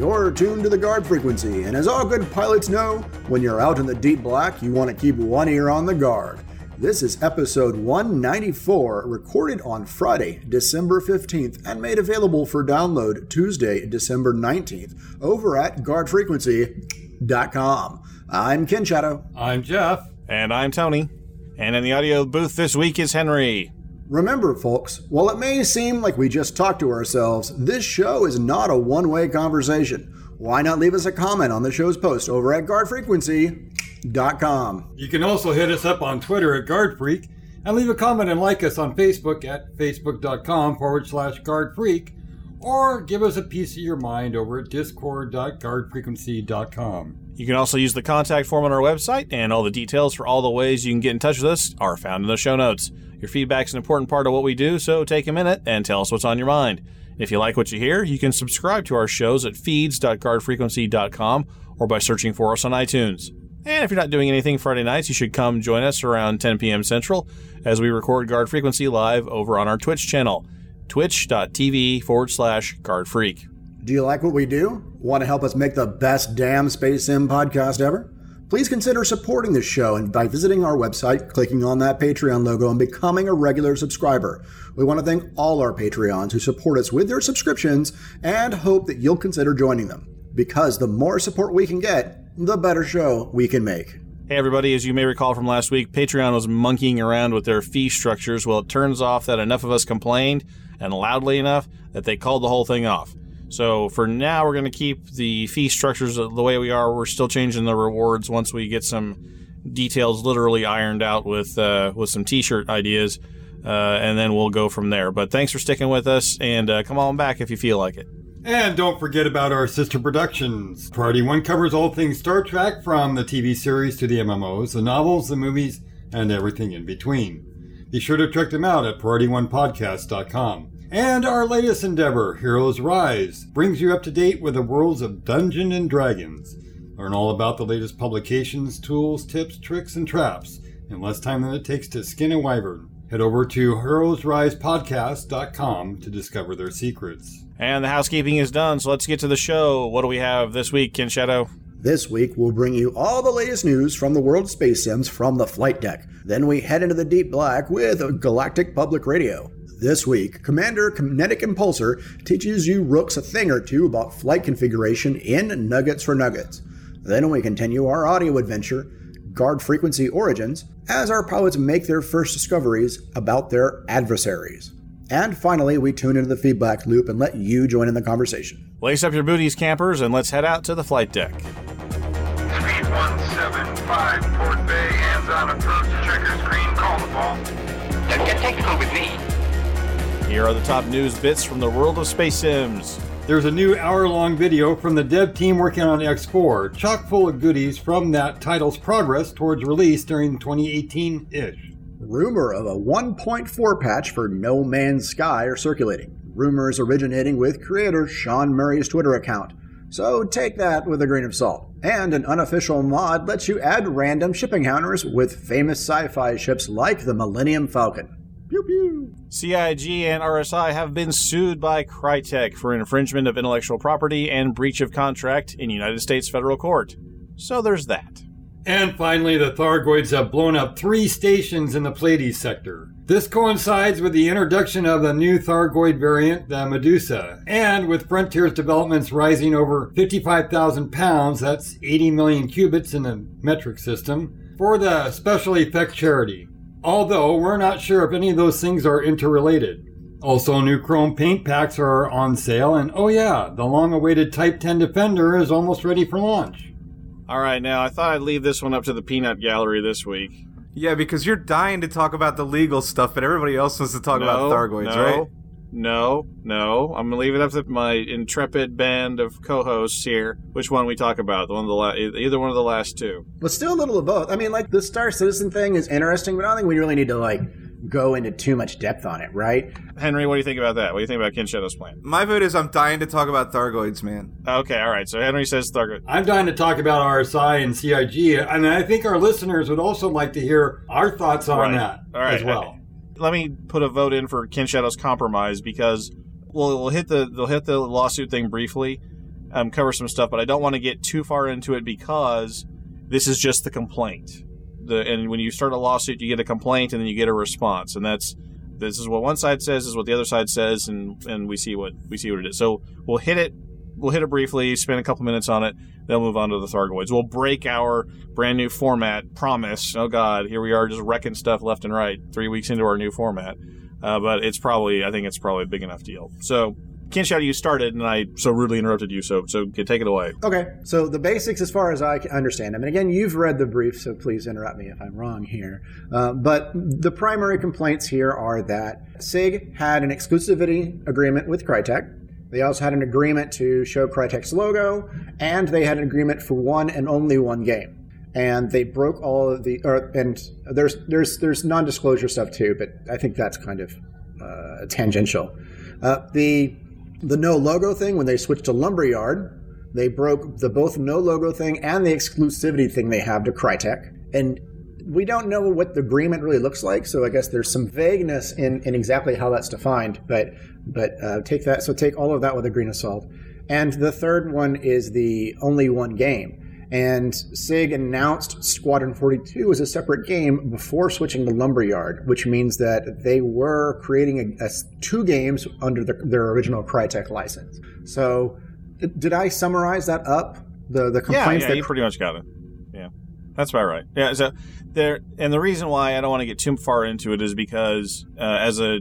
You're tuned to the guard frequency, and as all good pilots know, when you're out in the deep black, you want to keep one ear on the guard. This is episode 194, recorded on Friday, December 15th, and made available for download Tuesday, December 19th, over at guardfrequency.com. I'm Ken Shadow. I'm Jeff. And I'm Tony. And in the audio booth this week is Henry. Remember, folks, while it may seem like we just talk to ourselves, this show is not a one way conversation. Why not leave us a comment on the show's post over at guardfrequency.com? You can also hit us up on Twitter at GuardFreak and leave a comment and like us on Facebook at facebook.com forward slash guardfreak or give us a piece of your mind over at discord.guardfrequency.com. You can also use the contact form on our website, and all the details for all the ways you can get in touch with us are found in the show notes. Your feedback's an important part of what we do, so take a minute and tell us what's on your mind. If you like what you hear, you can subscribe to our shows at feeds.guardfrequency.com or by searching for us on iTunes. And if you're not doing anything Friday nights, you should come join us around 10 p.m. Central as we record Guard Frequency live over on our Twitch channel, twitch.tv forward slash guardfreak. Do you like what we do? Want to help us make the best damn Space Sim podcast ever? Please consider supporting this show and by visiting our website, clicking on that Patreon logo, and becoming a regular subscriber. We want to thank all our Patreons who support us with their subscriptions and hope that you'll consider joining them. Because the more support we can get, the better show we can make. Hey, everybody, as you may recall from last week, Patreon was monkeying around with their fee structures. Well, it turns off that enough of us complained, and loudly enough, that they called the whole thing off. So for now, we're going to keep the fee structures the way we are. We're still changing the rewards once we get some details literally ironed out with uh, with some T-shirt ideas, uh, and then we'll go from there. But thanks for sticking with us, and uh, come on back if you feel like it. And don't forget about our sister productions. Priority One covers all things Star Trek, from the TV series to the MMOs, the novels, the movies, and everything in between. Be sure to check them out at PriorityOnePodcast.com. And our latest endeavor, Heroes Rise, brings you up to date with the worlds of Dungeon and Dragons. Learn all about the latest publications, tools, tips, tricks, and traps in less time than it takes to skin a wyvern. Head over to heroesrisepodcast.com to discover their secrets. And the housekeeping is done, so let's get to the show. What do we have this week, Ken Shadow? This week, we'll bring you all the latest news from the world of space sims from the flight deck. Then we head into the deep black with Galactic Public Radio. This week, Commander Kinetic Impulsor teaches you rooks a thing or two about flight configuration in Nuggets for Nuggets. Then we continue our audio adventure, Guard Frequency Origins, as our pilots make their first discoveries about their adversaries. And finally, we tune into the feedback loop and let you join in the conversation. Lace up your booties, campers, and let's head out to the flight deck. Speed 175, Port Bay, hands on approach, checker screen, call the ball. Don't get technical with me. Here are the top news bits from the world of space sims. There's a new hour long video from the dev team working on X4, chock full of goodies from that title's progress towards release during 2018 ish. Rumor of a 1.4 patch for No Man's Sky are circulating. Rumors originating with creator Sean Murray's Twitter account. So take that with a grain of salt. And an unofficial mod lets you add random shipping encounters with famous sci fi ships like the Millennium Falcon. CIG and RSI have been sued by Crytek for infringement of intellectual property and breach of contract in United States federal court. So there's that. And finally, the Thargoids have blown up three stations in the Pleiades sector. This coincides with the introduction of the new Thargoid variant, the Medusa, and with Frontier's developments rising over 55,000 pounds, that's 80 million cubits in the metric system, for the Special Effects Charity. Although we're not sure if any of those things are interrelated. Also, new chrome paint packs are on sale, and oh yeah, the long awaited Type 10 Defender is almost ready for launch. All right, now I thought I'd leave this one up to the peanut gallery this week. Yeah, because you're dying to talk about the legal stuff, but everybody else wants to talk about Thargoids, no. right? No, no. I'm gonna leave it up to my intrepid band of co-hosts here. Which one we talk about? The one of the la- either one of the last two. But still a little of both. I mean, like the Star Citizen thing is interesting, but I don't think we really need to like go into too much depth on it, right? Henry, what do you think about that? What do you think about Ken Shadow's plan? My vote is I'm dying to talk about Thargoids, man. Okay, all right. So Henry says Thargoid. I'm dying to talk about RSI and CIG, and I think our listeners would also like to hear our thoughts on Right. that All right. as well. Let me put a vote in for Ken Shadow's compromise because we'll, we'll hit the they'll hit the lawsuit thing briefly, um, cover some stuff, but I don't want to get too far into it because this is just the complaint. The and when you start a lawsuit, you get a complaint and then you get a response, and that's this is what one side says, is what the other side says, and and we see what we see what it is. So we'll hit it. We'll hit it briefly, spend a couple minutes on it, then move on to the Thargoids. We'll break our brand new format. Promise. Oh God, here we are just wrecking stuff left and right. Three weeks into our new format, uh, but it's probably I think it's probably a big enough deal. So Ken Shadow, you started, and I so rudely interrupted you. So so take it away. Okay, so the basics, as far as I understand them, and again, you've read the brief, so please interrupt me if I'm wrong here. Uh, but the primary complaints here are that CIG had an exclusivity agreement with Crytek. They also had an agreement to show Crytek's logo, and they had an agreement for one and only one game. And they broke all of the, or, and there's there's there's non-disclosure stuff too, but I think that's kind of uh, tangential. Uh, the the no logo thing when they switched to Lumberyard, they broke the both no logo thing and the exclusivity thing they have to Crytek. And we don't know what the agreement really looks like, so I guess there's some vagueness in, in exactly how that's defined. But but uh, take that so take all of that with a grain of salt. And the third one is the only one game. And CIG announced Squadron 42 as a separate game before switching to Lumberyard, which means that they were creating a, a- two games under the, their original Crytek license. So, did I summarize that up? The the Yeah, complaints yeah, that you pretty much got it. Yeah, that's about right. Yeah, so there, and the reason why I don't want to get too far into it is because uh, as a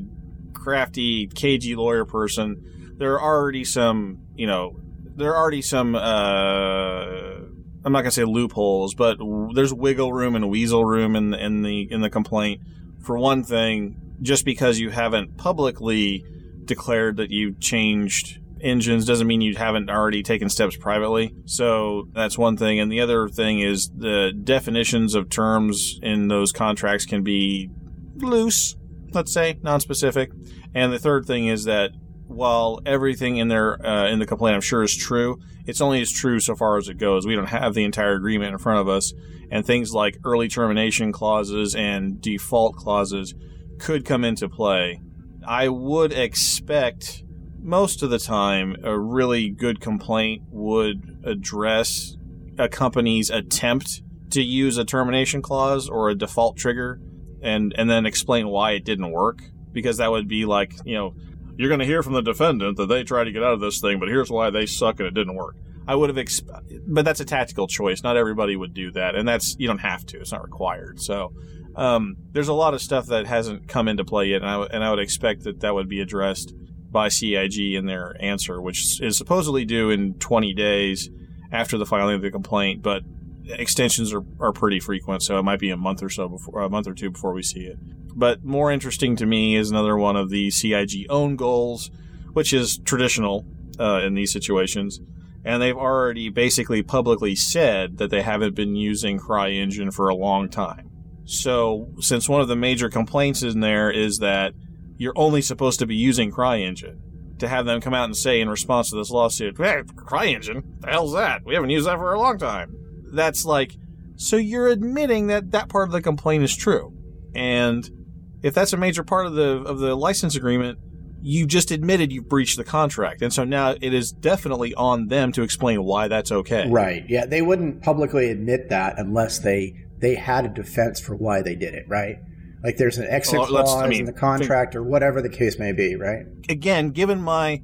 crafty, cagey lawyer person, there are already some, you know, there are already some. Uh, I'm not gonna say loopholes, but there's wiggle room and weasel room in the, in the in the complaint. For one thing, just because you haven't publicly declared that you changed engines doesn't mean you haven't already taken steps privately. So that's one thing. And the other thing is the definitions of terms in those contracts can be loose, let's say, non-specific. And the third thing is that while everything in there uh, in the complaint I'm sure is true, it's only as true so far as it goes. We don't have the entire agreement in front of us, and things like early termination clauses and default clauses could come into play. I would expect most of the time a really good complaint would address a company's attempt to use a termination clause or a default trigger and and then explain why it didn't work because that would be like you know you're going to hear from the defendant that they tried to get out of this thing but here's why they suck and it didn't work. I would have exp- but that's a tactical choice. Not everybody would do that and that's you don't have to. It's not required. So um, there's a lot of stuff that hasn't come into play yet and I, w- and I would expect that that would be addressed by CIG in their answer which is supposedly due in 20 days after the filing of the complaint but extensions are, are pretty frequent, so it might be a month or so before a month or two before we see it. But more interesting to me is another one of the CIG own goals, which is traditional uh, in these situations. And they've already basically publicly said that they haven't been using CryEngine for a long time. So, since one of the major complaints in there is that you're only supposed to be using CryEngine, to have them come out and say in response to this lawsuit, hey, CryEngine, the hell's that? We haven't used that for a long time. That's like, so you're admitting that that part of the complaint is true. And if that's a major part of the of the license agreement, you just admitted you've breached the contract. And so now it is definitely on them to explain why that's okay. Right. Yeah, they wouldn't publicly admit that unless they they had a defense for why they did it, right? Like there's an exit Well, clause I mean, in the contract or whatever the case may be, right? again, given my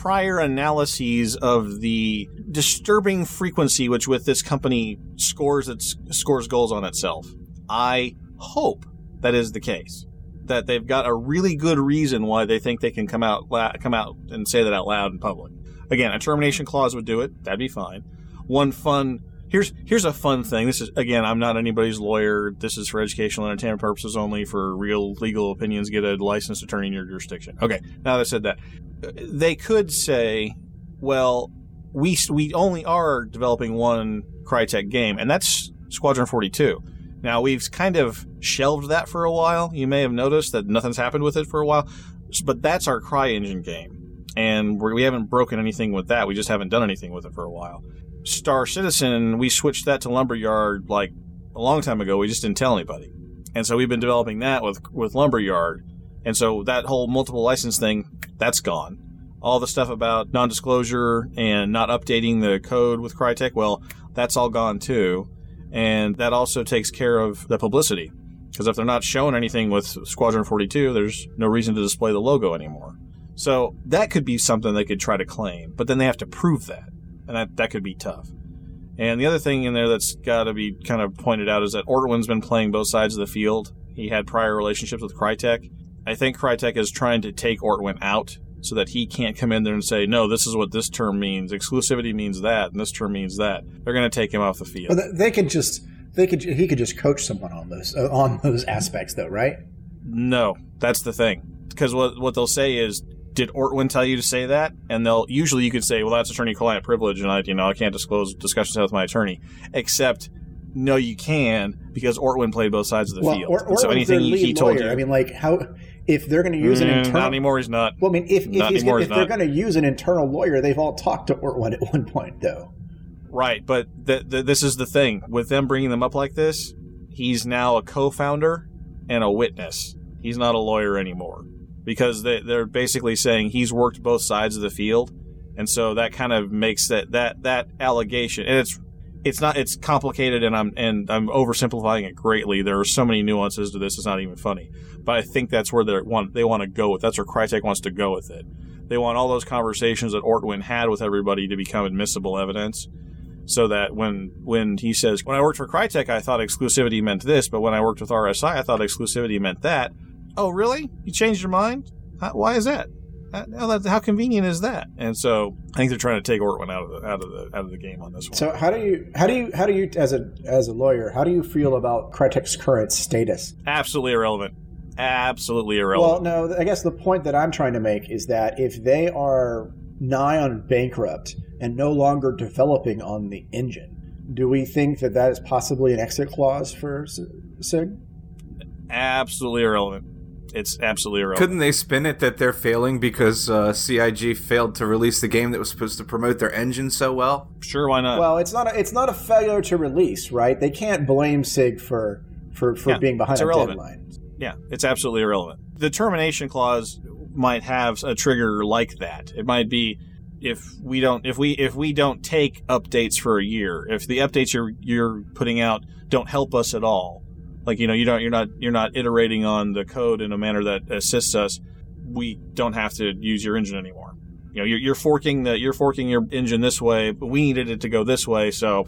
prior analyses of the disturbing frequency which with this company scores its scores goals on itself, I hope that is the case. That they've got a really good reason why they think they can come out la- come out and say that out loud in public. Again, a termination clause would do it. That'd be fine. One fun Here's here's a fun thing. This is again, I'm not anybody's lawyer. This is for educational and entertainment purposes only. For real legal opinions, get a licensed attorney in your jurisdiction. Okay. Now that I said that, they could say, well, we we only are developing one Crytek game, and that's Squadron 42. Now we've kind of shelved that for a while. You may have noticed that nothing's happened with it for a while, but that's our CryEngine game, and we haven't broken anything with that. We just haven't done anything with it for a while. Star Citizen, we switched that to Lumberyard like a long time ago. We just didn't tell anybody, and so we've been developing that with with Lumberyard, and so that whole multiple license thing that's gone. All the stuff about non-disclosure and not updating the code with Crytek, well, that's all gone too, and that also takes care of the publicity. Because if they're not showing anything with Squadron 42, there's no reason to display the logo anymore. So that could be something they could try to claim, but then they have to prove that and that, that could be tough. And the other thing in there that's got to be kind of pointed out is that Ortwin's been playing both sides of the field. He had prior relationships with Crytek. I think Crytek is trying to take Ortwin out so that he can't come in there and say, no, this is what this term means. Exclusivity means that, and this term means that. They're going to take him off the field. Well, they could just they could he could just coach someone on those uh, on those aspects though, right? No, that's the thing. Because what what they'll say is did Ortwin tell you to say that? And they'll usually you could say, well, that's attorney-client privilege, and I, you know, I can't disclose discussions with my attorney. Except, no, you can because Ortwin played both sides of the well, field. Or, so anything he, he told lawyer, you, I mean, like how if they're going to use an Mm, internal. not anymore. He's not. Well, I mean, if if, he's gonna, if they're going to use an internal lawyer, they've all talked to Ortwin at one point, though. Right, but th- th- this is the thing with them bringing them up like this. He's now a co-founder and a witness. He's not a lawyer anymore because they, they're basically saying he's worked both sides of the field, and so that kind of makes that that that allegation. And it's it's not it's complicated, and I'm and I'm oversimplifying it greatly. There are so many nuances to this; it's not even funny. But I think that's where they want they want to go with. That's where Crytek wants to go with it. They want all those conversations that Ortwin had with everybody to become admissible evidence so that when when he says when I worked for Crytek I thought exclusivity meant this, but when I worked with RSI I thought exclusivity meant that. Oh, really? You changed your mind? How, why is that? How, how convenient is that? And so I think they're trying to take Ortwin out of the out of the out of the game on this one. So how do you how do you how do you as a as a lawyer how do you feel about Crytek's current status? Absolutely irrelevant. Absolutely irrelevant. Well, no, I guess the point that I'm trying to make is that if they are nigh on bankrupt and no longer developing on the engine, do we think that that is possibly an exit clause for CIG? absolutely irrelevant. It's absolutely irrelevant. Couldn't they spin it that they're failing because uh, CIG failed to release the game that was supposed to promote their engine so well? Sure, why not? Well, it's not a, it's not a failure to release, right? They can't blame CIG for for, for Yeah, being behind it's a irrelevant. deadline. Yeah, it's absolutely irrelevant. The termination clause might have a trigger like that. It might be if we don't if we if we don't take updates for a year, if the updates you're you're putting out don't help us at all. Like you know, you don't you're not you're not iterating on the code in a manner that assists us. We don't have to use your engine anymore. You know, you're, you're forking the you're forking your engine this way, but we needed it to go this way, so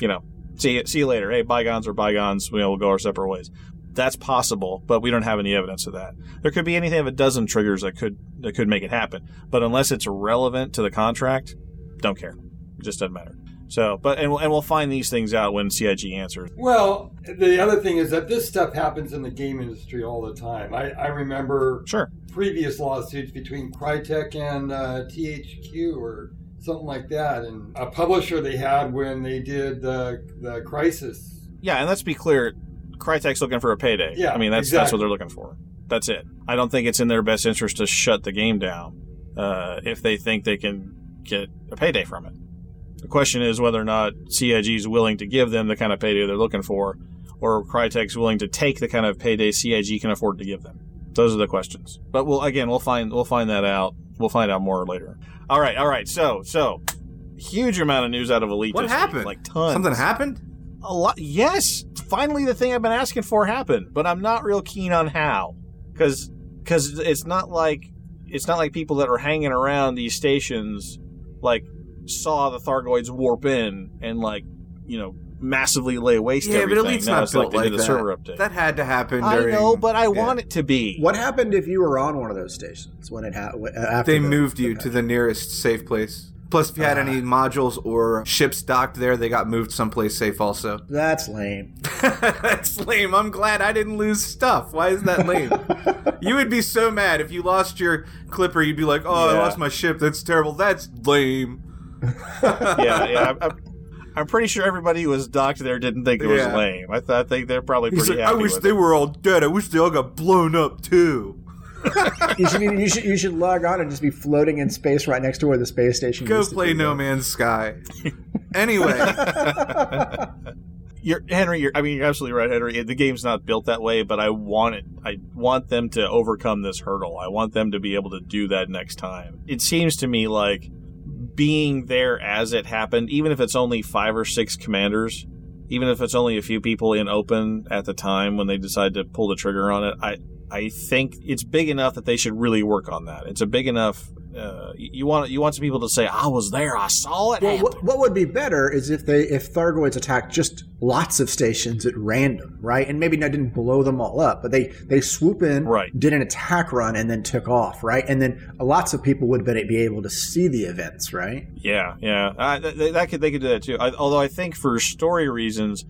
you know, see see you later. Hey, bygones are bygones. We'll go our separate ways. That's possible, but we don't have any evidence of that. There could be anything of a dozen triggers that could that could make it happen, but unless it's relevant to the contract, don't care. It just doesn't matter. So, but and we'll, and we'll find these things out when CIG answers. Well, the other thing is that this stuff happens in the game industry all the time. I, I remember Sure. previous lawsuits between Crytek and uh, THQ or something like that, and a publisher they had when they did the the Crysis. Yeah, and let's be clear, Crytek's looking for a payday. Yeah, I mean that's that's what they're looking for. That's it. I don't think it's in their best interest to shut the game down uh, if they think they can get a payday from it. The question is whether or not CIG is willing to give them the kind of payday they're looking for, or Crytek's willing to take the kind of payday CIG can afford to give them. Those are the questions. But we'll again we'll find we'll find that out. We'll find out more later. All right, all right. So so huge amount of news out of Elite. What this week, happened? Like tons. Something happened? A lot. Yes, finally, the thing I've been asking for happened, but I'm not real keen on how, because because it's not like it's not like people that are hanging around these stations like saw the Thargoids warp in and like you know massively lay waste Yeah, but everything. Elite's now not built like they like that. server update. That had to happen I know, but I yeah. want it to be. What happened if you were on one of those stations when it happened? Uh, after They the- moved the you to the nearest safe place. Plus, if you had ah. any modules or ships docked there, they got moved someplace safe also. That's lame. That's lame. I'm glad I didn't lose stuff. Why is that lame? you would be so mad if you lost your clipper. You'd be like, "Oh, I lost my ship. That's terrible. That's lame." Yeah, yeah. I'm, I'm, I'm pretty sure everybody who was docked there didn't think it was Yeah. lame. I, th- I think they're probably He's pretty like, "I wish with they it. were all dead. I wish they all got blown up too." You should you should you should log on and just be floating in space right next to where the space station. Is. Go used to play be. No Man's Sky. anyway, You're Henry. You're, I mean, you're absolutely right, Henry. The game's not built that way, but I want it. I want them to overcome this hurdle. I want them to be able to do that next time. It seems to me like being there as it happened, even if it's only five or six commanders, even if it's only a few people in open at the time when they decide to pull the trigger on it. I I think it's big enough that they should really work on that. It's a big enough. Uh, you want you want some people to say, "I was there. I saw it." Well, happen." what, what would be better is if they if Thargoids attacked just lots of stations at random, right? And maybe not didn't blow them all up, but they they swoop in, Right. did an attack run, and then took off, right? And then lots of people would be be able to see the events, right? Yeah, yeah, uh, th- th- that could they could do that too. I, although I think for story reasons,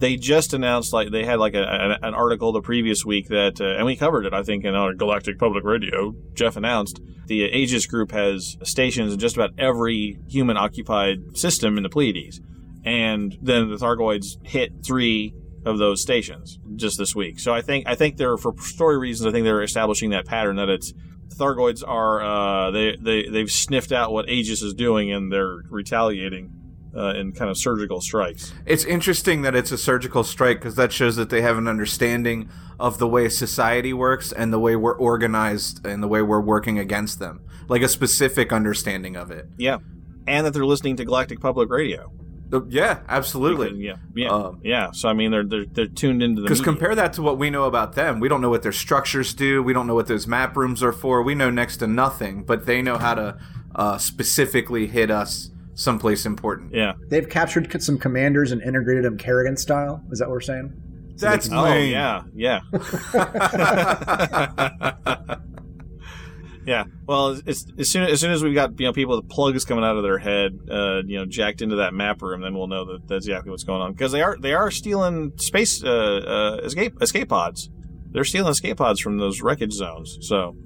they just announced like they had like a, a, an article the previous week that, uh, and we covered it. I think in our Galactic Public Radio, Jeff announced the Aegis Group has stations in just about every human occupied system in the Pleiades, and then the Thargoids hit three of those stations just this week. So I think I think they're for story reasons. I think they're establishing that pattern that it's Thargoids are uh, they they they've sniffed out what Aegis is doing and they're retaliating uh, in kind of surgical strikes. it's interesting that it's a surgical strike because that shows that they have an understanding of the way society works and the way we're organized and the way we're working against them, like a specific understanding of it. Yeah, and that they're listening to Galactic Public Radio. Uh, Yeah, absolutely. Yeah, yeah, Um, yeah. So I mean, they're they're, they're tuned into the Because compare that to what we know about them. We don't know what their structures do. We don't know what those map rooms are for. We know next to nothing, but they know how to uh, specifically hit us someplace important. Yeah. They've captured some commanders and integrated them Kerrigan style. Is that what we're saying? That's Oh lame. yeah, yeah. yeah. Well, it's, as soon as soon as we've got you know people with plugs coming out of their head, uh, you know, jacked into that map room, then we'll know that that's exactly what's going on because they are they are stealing space uh, uh, escape escape pods. They're stealing escape pods from those wreckage zones. So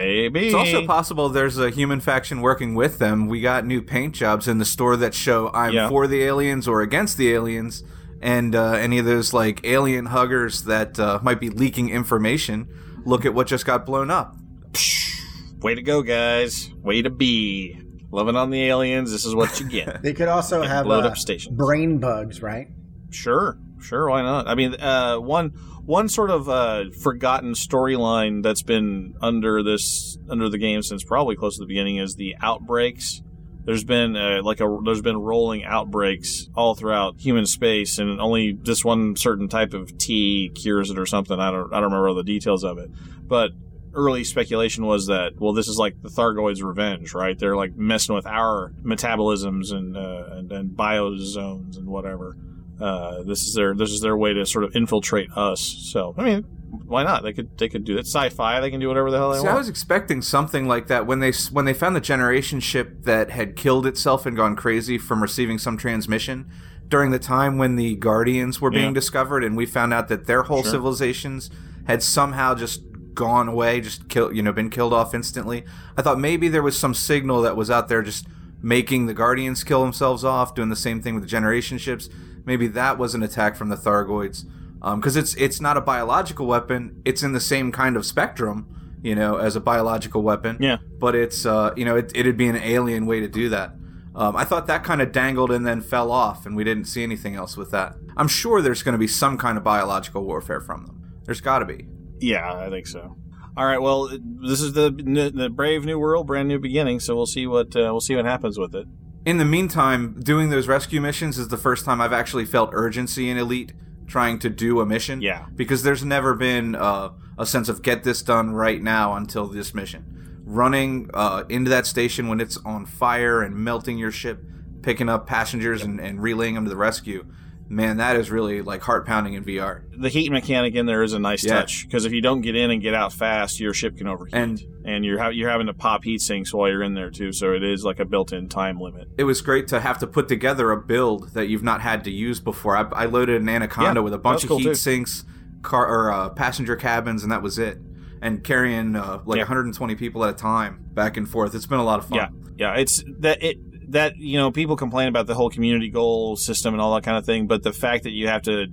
maybe It's also possible there's a human faction working with them. We got new paint jobs in the store that show I'm Yeah. for the aliens or against the aliens, and uh, any of those like alien huggers that uh, might be leaking information. Look at what just got blown up. way to go, guys. Way to be. Loving on the aliens. This is what you get. They could also have Load uh, up stations. brain bugs, right? Sure, sure, why not? I mean, uh, one one sort of uh, forgotten storyline that's been under this under the game since probably close to the beginning is the outbreaks. There's been uh, like a there's been rolling outbreaks all throughout human space, and only this one certain type of tea cures it or something. I don't I don't remember all the details of it, but early speculation was that well this is like the Thargoids' revenge, right? They're like messing with our metabolisms and uh, and, and biozones and whatever uh, this is their this is their way to sort of infiltrate us. So I mean, why not? They could they could do that. Sci-fi. They can do whatever the hell they See, I was expecting something like that when they when they found the generation ship that had killed itself and gone crazy from receiving some transmission during the time when the Guardians were being Yeah. discovered, and we found out that their whole Sure. civilizations had somehow just gone away, just kill you know been killed off instantly. I thought maybe there was some signal that was out there just making the Guardians kill themselves off, doing the same thing with the generation ships. Maybe that was an attack from the Thargoids, because it's it's not a biological weapon. It's in the same kind of spectrum, you know, as a biological weapon. Yeah. But it's uh, you know, it, it'd be an alien way to do that. Um, I thought that kind of dangled and then fell off, and we didn't see anything else with that. I'm sure there's going to be some kind of biological warfare from them. There's got to be. Yeah, I think so. All right. Well, this is the the brave new world, brand new beginning. So we'll see what uh, we'll see what happens with it. In the meantime, doing those rescue missions is the first time I've actually felt urgency in Elite trying to do a mission. Yeah. Because there's never been uh, a sense of get this done right now until this mission. Running uh, into that station when it's on fire and melting your ship, picking up passengers and, and relaying them to the rescue. Man, that is really like heart pounding in VR. The heat mechanic in there is a nice Yeah. touch because if you don't get in and get out fast, your ship can overheat, And- and you're ha- you're having to pop heat sinks while you're in there too. So it is like a built-in time limit. It was great to have to put together a build that you've not had to use before. I, I loaded an Anaconda Yeah, with a bunch of cool, heat too. sinks, car or uh, passenger cabins, and that was it. And carrying uh, like Yeah. 120 people at a time back and forth. It's been a lot of fun. Yeah, yeah. It's that it that you know people complain about the whole community goal system and all that kind of thing, but the fact that you have to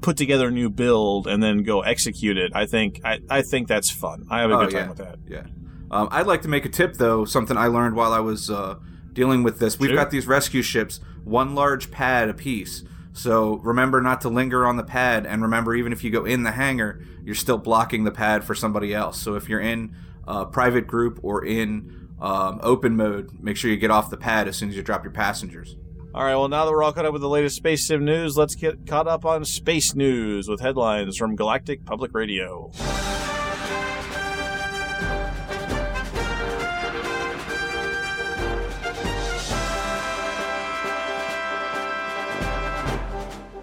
put together a new build and then go execute it, I think I, I think that's fun. I have a Oh, good time yeah. with that. Yeah. Um, I'd like to make a tip, though, something I learned while I was uh, dealing with this. We've Shoot. got these rescue ships, one large pad apiece. So remember not to linger on the pad, and remember, even if you go in the hangar, you're still blocking the pad for somebody else. So if you're in a private group or in um, open mode, make sure you get off the pad as soon as you drop your passengers. All right, well, now that we're all caught up with the latest space sim news, let's get caught up on space news with headlines from Galactic Public Radio.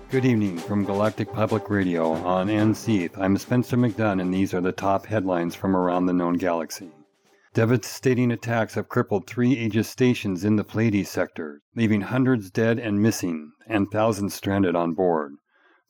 Good evening from Galactic Public Radio on NCETH. I'm Spencer McDunn, and these are the top headlines from around the known galaxy. Devastating attacks have crippled three Aegis stations in the Pleiades sector, leaving hundreds dead and missing, and thousands stranded on board.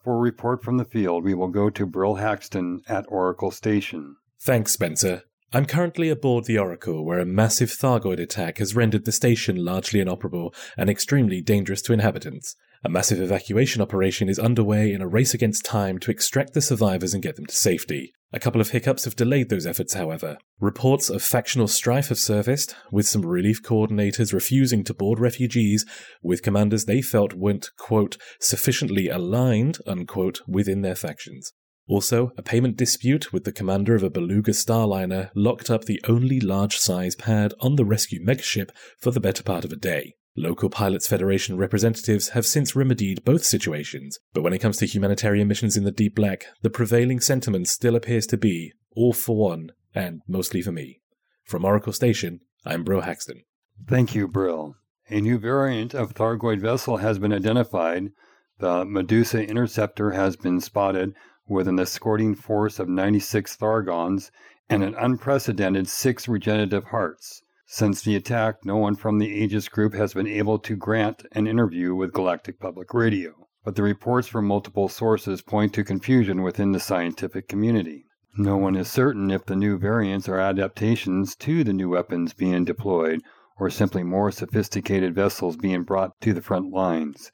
For a report from the field, we will go to Brill Haxton at Oracle Station. Thanks, Spencer. I'm currently aboard the Oracle, where a massive Thargoid attack has rendered the station largely inoperable and extremely dangerous to inhabitants. A massive evacuation operation is underway in a race against time to extract the survivors and get them to safety. A couple of hiccups have delayed those efforts, however. Reports of factional strife have surfaced, with some relief coordinators refusing to board refugees with commanders they felt weren't, quote, sufficiently aligned, unquote, within their factions. Also, a payment dispute with the commander of a Beluga Starliner locked up the only large size pad on the rescue megaship for the better part of a day. Local Pilots Federation representatives have since remedied both situations, but when it comes to humanitarian missions in the Deep Black, the prevailing sentiment still appears to be all for one, and mostly for me. From Oracle Station, I'm Bro Haxton. Thank you, Brill. A new variant of Thargoid vessel has been identified. The Medusa Interceptor has been spotted with an escorting force of 96 Thargons and an unprecedented six regenerative hearts. Since the attack, no one from the Aegis group has been able to grant an interview with Galactic Public Radio, but the reports from multiple sources point to confusion within the scientific community. No one is certain if the new variants are adaptations to the new weapons being deployed or simply more sophisticated vessels being brought to the front lines.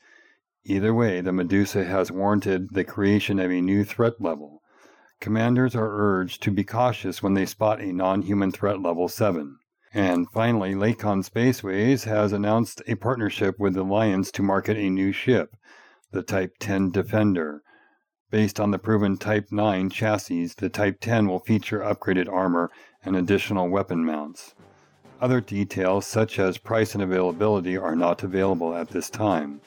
Either way, the Medusa has warranted the creation of a new threat level. Commanders are urged to be cautious when they spot a non human threat level 7. And finally, Lakon Spaceways has announced a partnership with Alliance to market a new ship, the Type 10 Defender. Based on the proven Type 9 chassis, the Type 10 will feature upgraded armor and additional weapon mounts. Other details, such as price and availability, are not available at this time.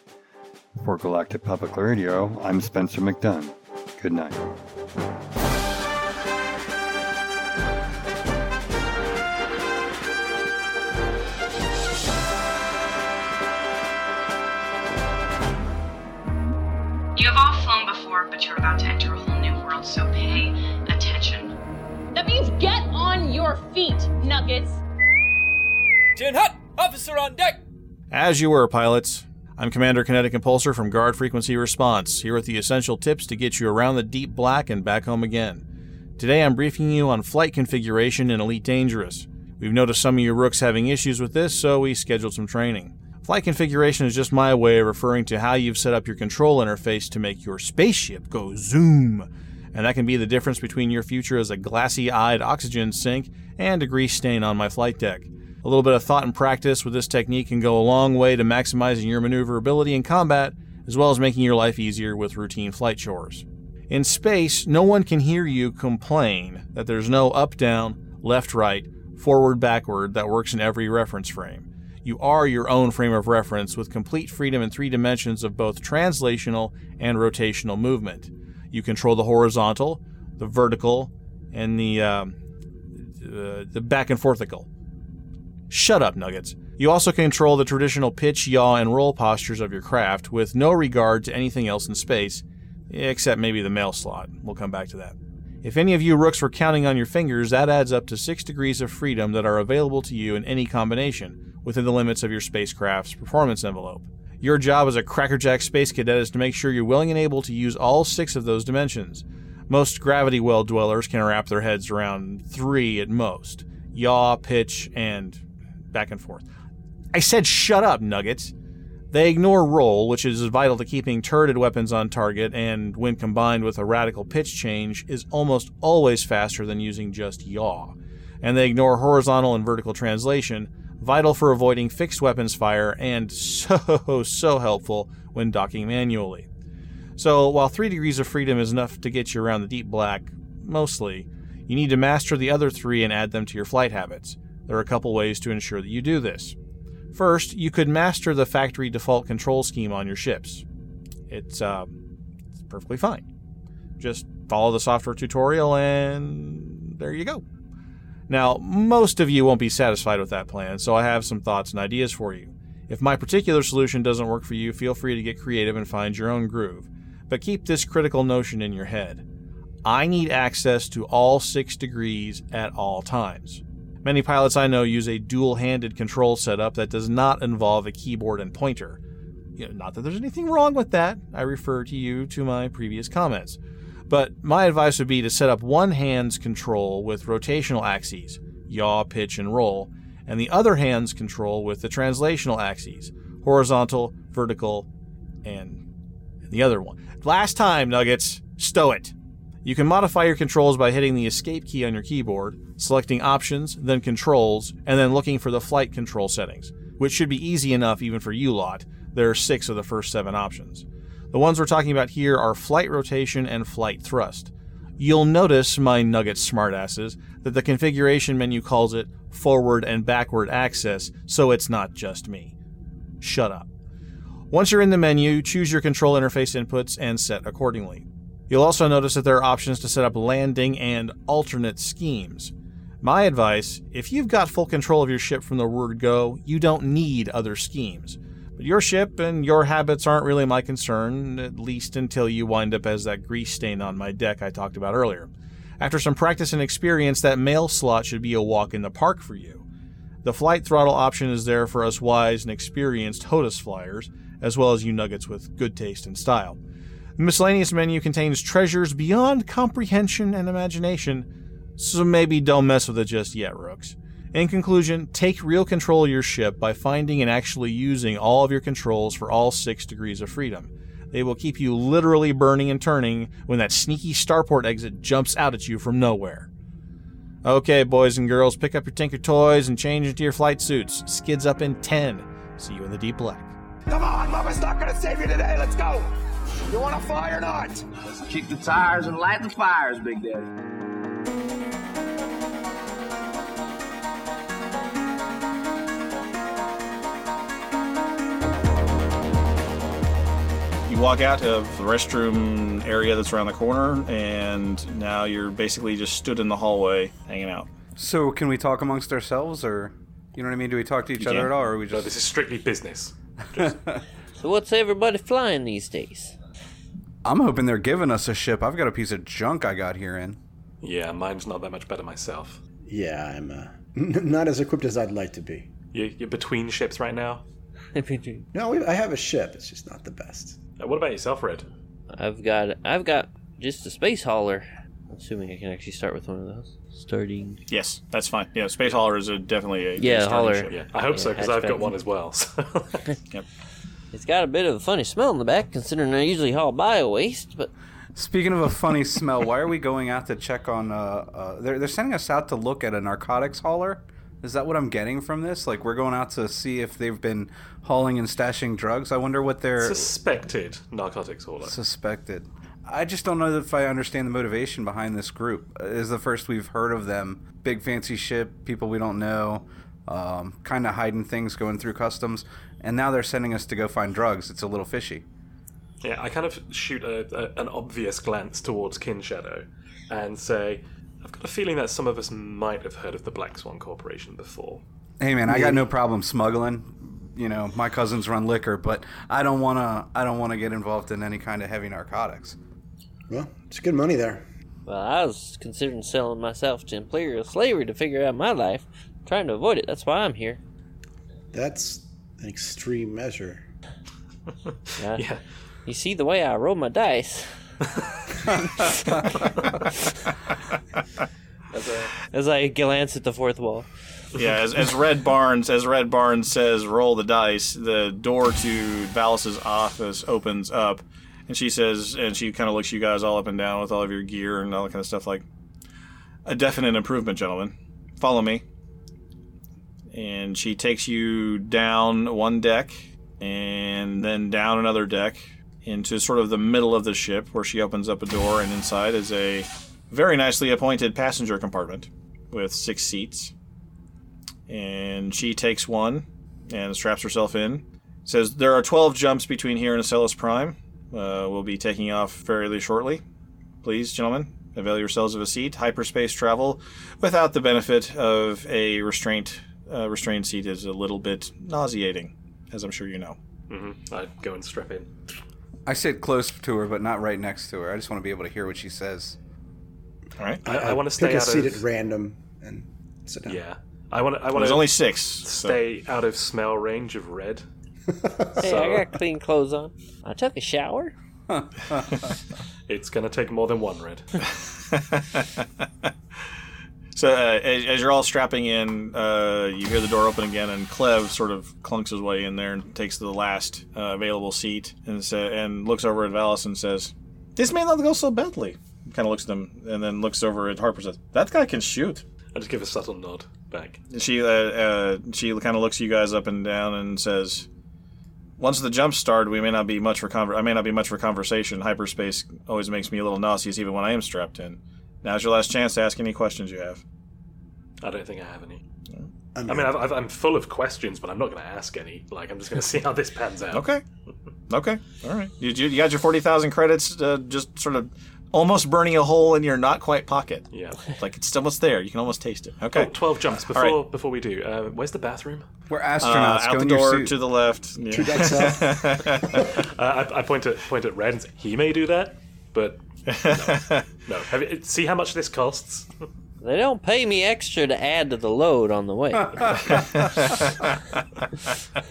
For Galactic Public Radio, I'm Spencer McDunn. Good night. Your feet, Nuggets. Tin Hut! Officer on deck! As you were, pilots. I'm Commander Kinetic Impulsor from Guard Frequency Response, here with the essential tips to get you around the deep black and back home again. Today I'm briefing you on flight configuration in Elite Dangerous. We've noticed some of you rooks having issues with this, so we scheduled some training. Flight configuration is just my way of referring to how you've set up your control interface to make your spaceship go zoom. And that can be the difference between your future as a glassy eyed oxygen sink and a grease stain on my flight deck. A little bit of thought and practice with this technique can go a long way to maximizing your maneuverability in combat, as well as making your life easier with routine flight chores. In space, no one can hear you complain that there's no up down, left right, forward backward that works in every reference frame. You are your own frame of reference with complete freedom in three dimensions of both translational and rotational movement. You control the horizontal, the vertical, and the um, uh, the back and forthical. Shut up, Nuggets. You also control the traditional pitch, yaw, and roll postures of your craft with no regard to anything else in space, except maybe the mail slot. We'll come back to that. If any of you rooks were counting on your fingers, that adds up to six degrees of freedom that are available to you in any combination within the limits of your spacecraft's performance envelope. Your job as a crackerjack space cadet is to make sure you're willing and able to use all six of those dimensions. Most gravity well dwellers can wrap their heads around three at most yaw, pitch, and back and forth. I said shut up, Nuggets. They ignore roll, which is vital to keeping turreted weapons on target, and when combined with a radical pitch change, is almost always faster than using just yaw. And they ignore horizontal and vertical translation, vital for avoiding fixed weapons fire, and so, so helpful when docking manually. So, while 3 degrees of freedom is enough to get you around the deep black, mostly, you need to master the other three and add them to your flight habits. There are a couple ways to ensure that you do this. First, you could master the factory default control scheme on your ships. It's, uh, it's perfectly fine. Just follow the software tutorial and there you go. Now, most of you won't be satisfied with that plan, so I have some thoughts and ideas for you. If my particular solution doesn't work for you, feel free to get creative and find your own groove. But keep this critical notion in your head. I need access to all six degrees at all times. Many pilots I know use a dual handed control setup that does not involve a keyboard and pointer. You know, not that there's anything wrong with that, I refer to you to my previous comments. But my advice would be to set up one hand's control with rotational axes, yaw, pitch, and roll, and the other hand's control with the translational axes, horizontal, vertical, and the other one. Last time, Nuggets, stow it. You can modify your controls by hitting the escape key on your keyboard, selecting options, then controls, and then looking for the flight control settings, which should be easy enough even for you lot. There are six of the first seven options. The ones we're talking about here are flight rotation and flight thrust. You'll notice, my nugget smartasses, that the configuration menu calls it forward and backward access, so it's not just me. Shut up. Once you're in the menu, choose your control interface inputs and set accordingly. You'll also notice that there are options to set up landing and alternate schemes. My advice if you've got full control of your ship from the word go, you don't need other schemes. But your ship and your habits aren't really my concern, at least until you wind up as that grease stain on my deck I talked about earlier. After some practice and experience, that mail slot should be a walk in the park for you. The flight throttle option is there for us wise and experienced HOTAS flyers, as well as you nuggets with good taste and style. The miscellaneous menu contains treasures beyond comprehension and imagination, so maybe don't mess with it just yet, Rooks. In conclusion, take real control of your ship by finding and actually using all of your controls for all six degrees of freedom. They will keep you literally burning and turning when that sneaky starport exit jumps out at you from nowhere. Okay, boys and girls, pick up your Tinker toys and change into your flight suits. Skids up in 10. See you in the deep black. Come on, Mama's not gonna save you today. Let's go. You wanna fly or not? Let's kick the tires and light the fires, Big Daddy. You walk out of the restroom area that's around the corner, and now you're basically just stood in the hallway hanging out. So, can we talk amongst ourselves, or you know what I mean? Do we talk to each You other can. at all, or are we just? No, this is strictly business. So what's everybody flying these days? I'm hoping they're giving us a ship. I've got a piece of junk I got here in. Yeah, mine's not that much better myself. Yeah, I'm uh, not as equipped as I'd like to be. You, you're between ships right now. No, we, I have a ship. It's just not the best. Uh, what about yourself, Red? I've got I've got just a space hauler. Assuming I can actually start with one of those. Starting. Yes, that's fine. Yeah, Space Hauler is a, definitely a Yeah, a hauler. ship. Yeah, I hope so because I've got one as well. So. yep. It's got a bit of a funny smell in the back, considering I usually haul bio waste. But Speaking of a funny smell, why are we going out to check on? Uh, uh, they're they're sending us out to look at a narcotics hauler. Is that what I'm getting from this? Like we're going out to see if they've been hauling and stashing drugs. I wonder what they're Suspected narcotics hauler. suspected. I just don't know if I understand the motivation behind this group. Uh, is the first we've heard of them. Big fancy ship, people we don't know, um, kind of hiding things going through customs, and now they're sending us to go find drugs. It's a little fishy. Yeah, I kind of shoot a, a, an obvious glance towards Ken Shadow and say, I've got a feeling that some of us might have heard of the Black Swan Corporation before. Hey man, I got no problem smuggling. You know, my cousins run liquor, but I don't want to. I don't want to get involved in any kind of heavy narcotics. Well, it's good money there. Well, I was considering selling myself to imperial slavery to figure out my life. trying to avoid it. That's why I'm here. That's an extreme measure. Yeah. You see the way I roll my dice. As I glance at the fourth wall. yeah, as, as Red Barnes as Red Barnes says, roll the dice. The door to Valis's office opens up, and she says, and she kind of looks you guys all up and down with all of your gear and all that kind of stuff. Like a definite improvement, gentlemen. Follow me. And she takes you down one deck, and then down another deck into sort of the middle of the ship, where she opens up a door, and inside is a very nicely appointed passenger compartment with six seats and she takes one and straps herself in. Says there are 12 jumps between here and Acellus Prime. Uh, we'll be taking off fairly shortly. Please, gentlemen, avail yourselves of a seat. Hyperspace travel without the benefit of a restraint uh, restrained seat is a little bit nauseating, as I'm sure you know. Mm-hmm. I go and strap in. I sit close to her, but not right next to her. I just want to be able to hear what she says. All right. I, I want to stay Pick a out seat of. at random and sit down. Yeah, I want. I want. There's only six, so- Stay out of smell range of red. Hey, So- I got clean clothes on. I took a shower. It's gonna take more than one red. So uh, as, as you're all strapping in, uh, you hear the door open again, and Clev sort of clunks his way in there and takes the last uh, available seat, and sa- and looks over at Valis and says, "This may not go so badly." Kind of looks at them, and then looks over at Harper. and Says, "That guy can shoot." I just give a subtle nod back. She uh, uh, she kind of looks you guys up and down and says, "Once the jump started, we may not be much for conver- I may not be much for conversation. Hyperspace always makes me a little nauseous, even when I am strapped in. Now's your last chance to ask any questions you have." I don't think I have any. I'm I mean, I've, I've, I'm full of questions, but I'm not going to ask any. Like, I'm just going to see how this pans out. Okay. Okay. All right. You, you you got your forty thousand credits, uh, just sort of almost burning a hole in your not quite pocket. Yeah. Like it's almost there. You can almost taste it. Okay. Oh, 12 jumps before right. before we do. Uh, where's the bathroom? We're Uh, astronauts. out Go the door to the left. Yeah. Two decks up. Uh, I, I point at point at Red and say, he may do that, but no. no. Have you, see how much this costs? They don't pay me extra to add to the load on the way.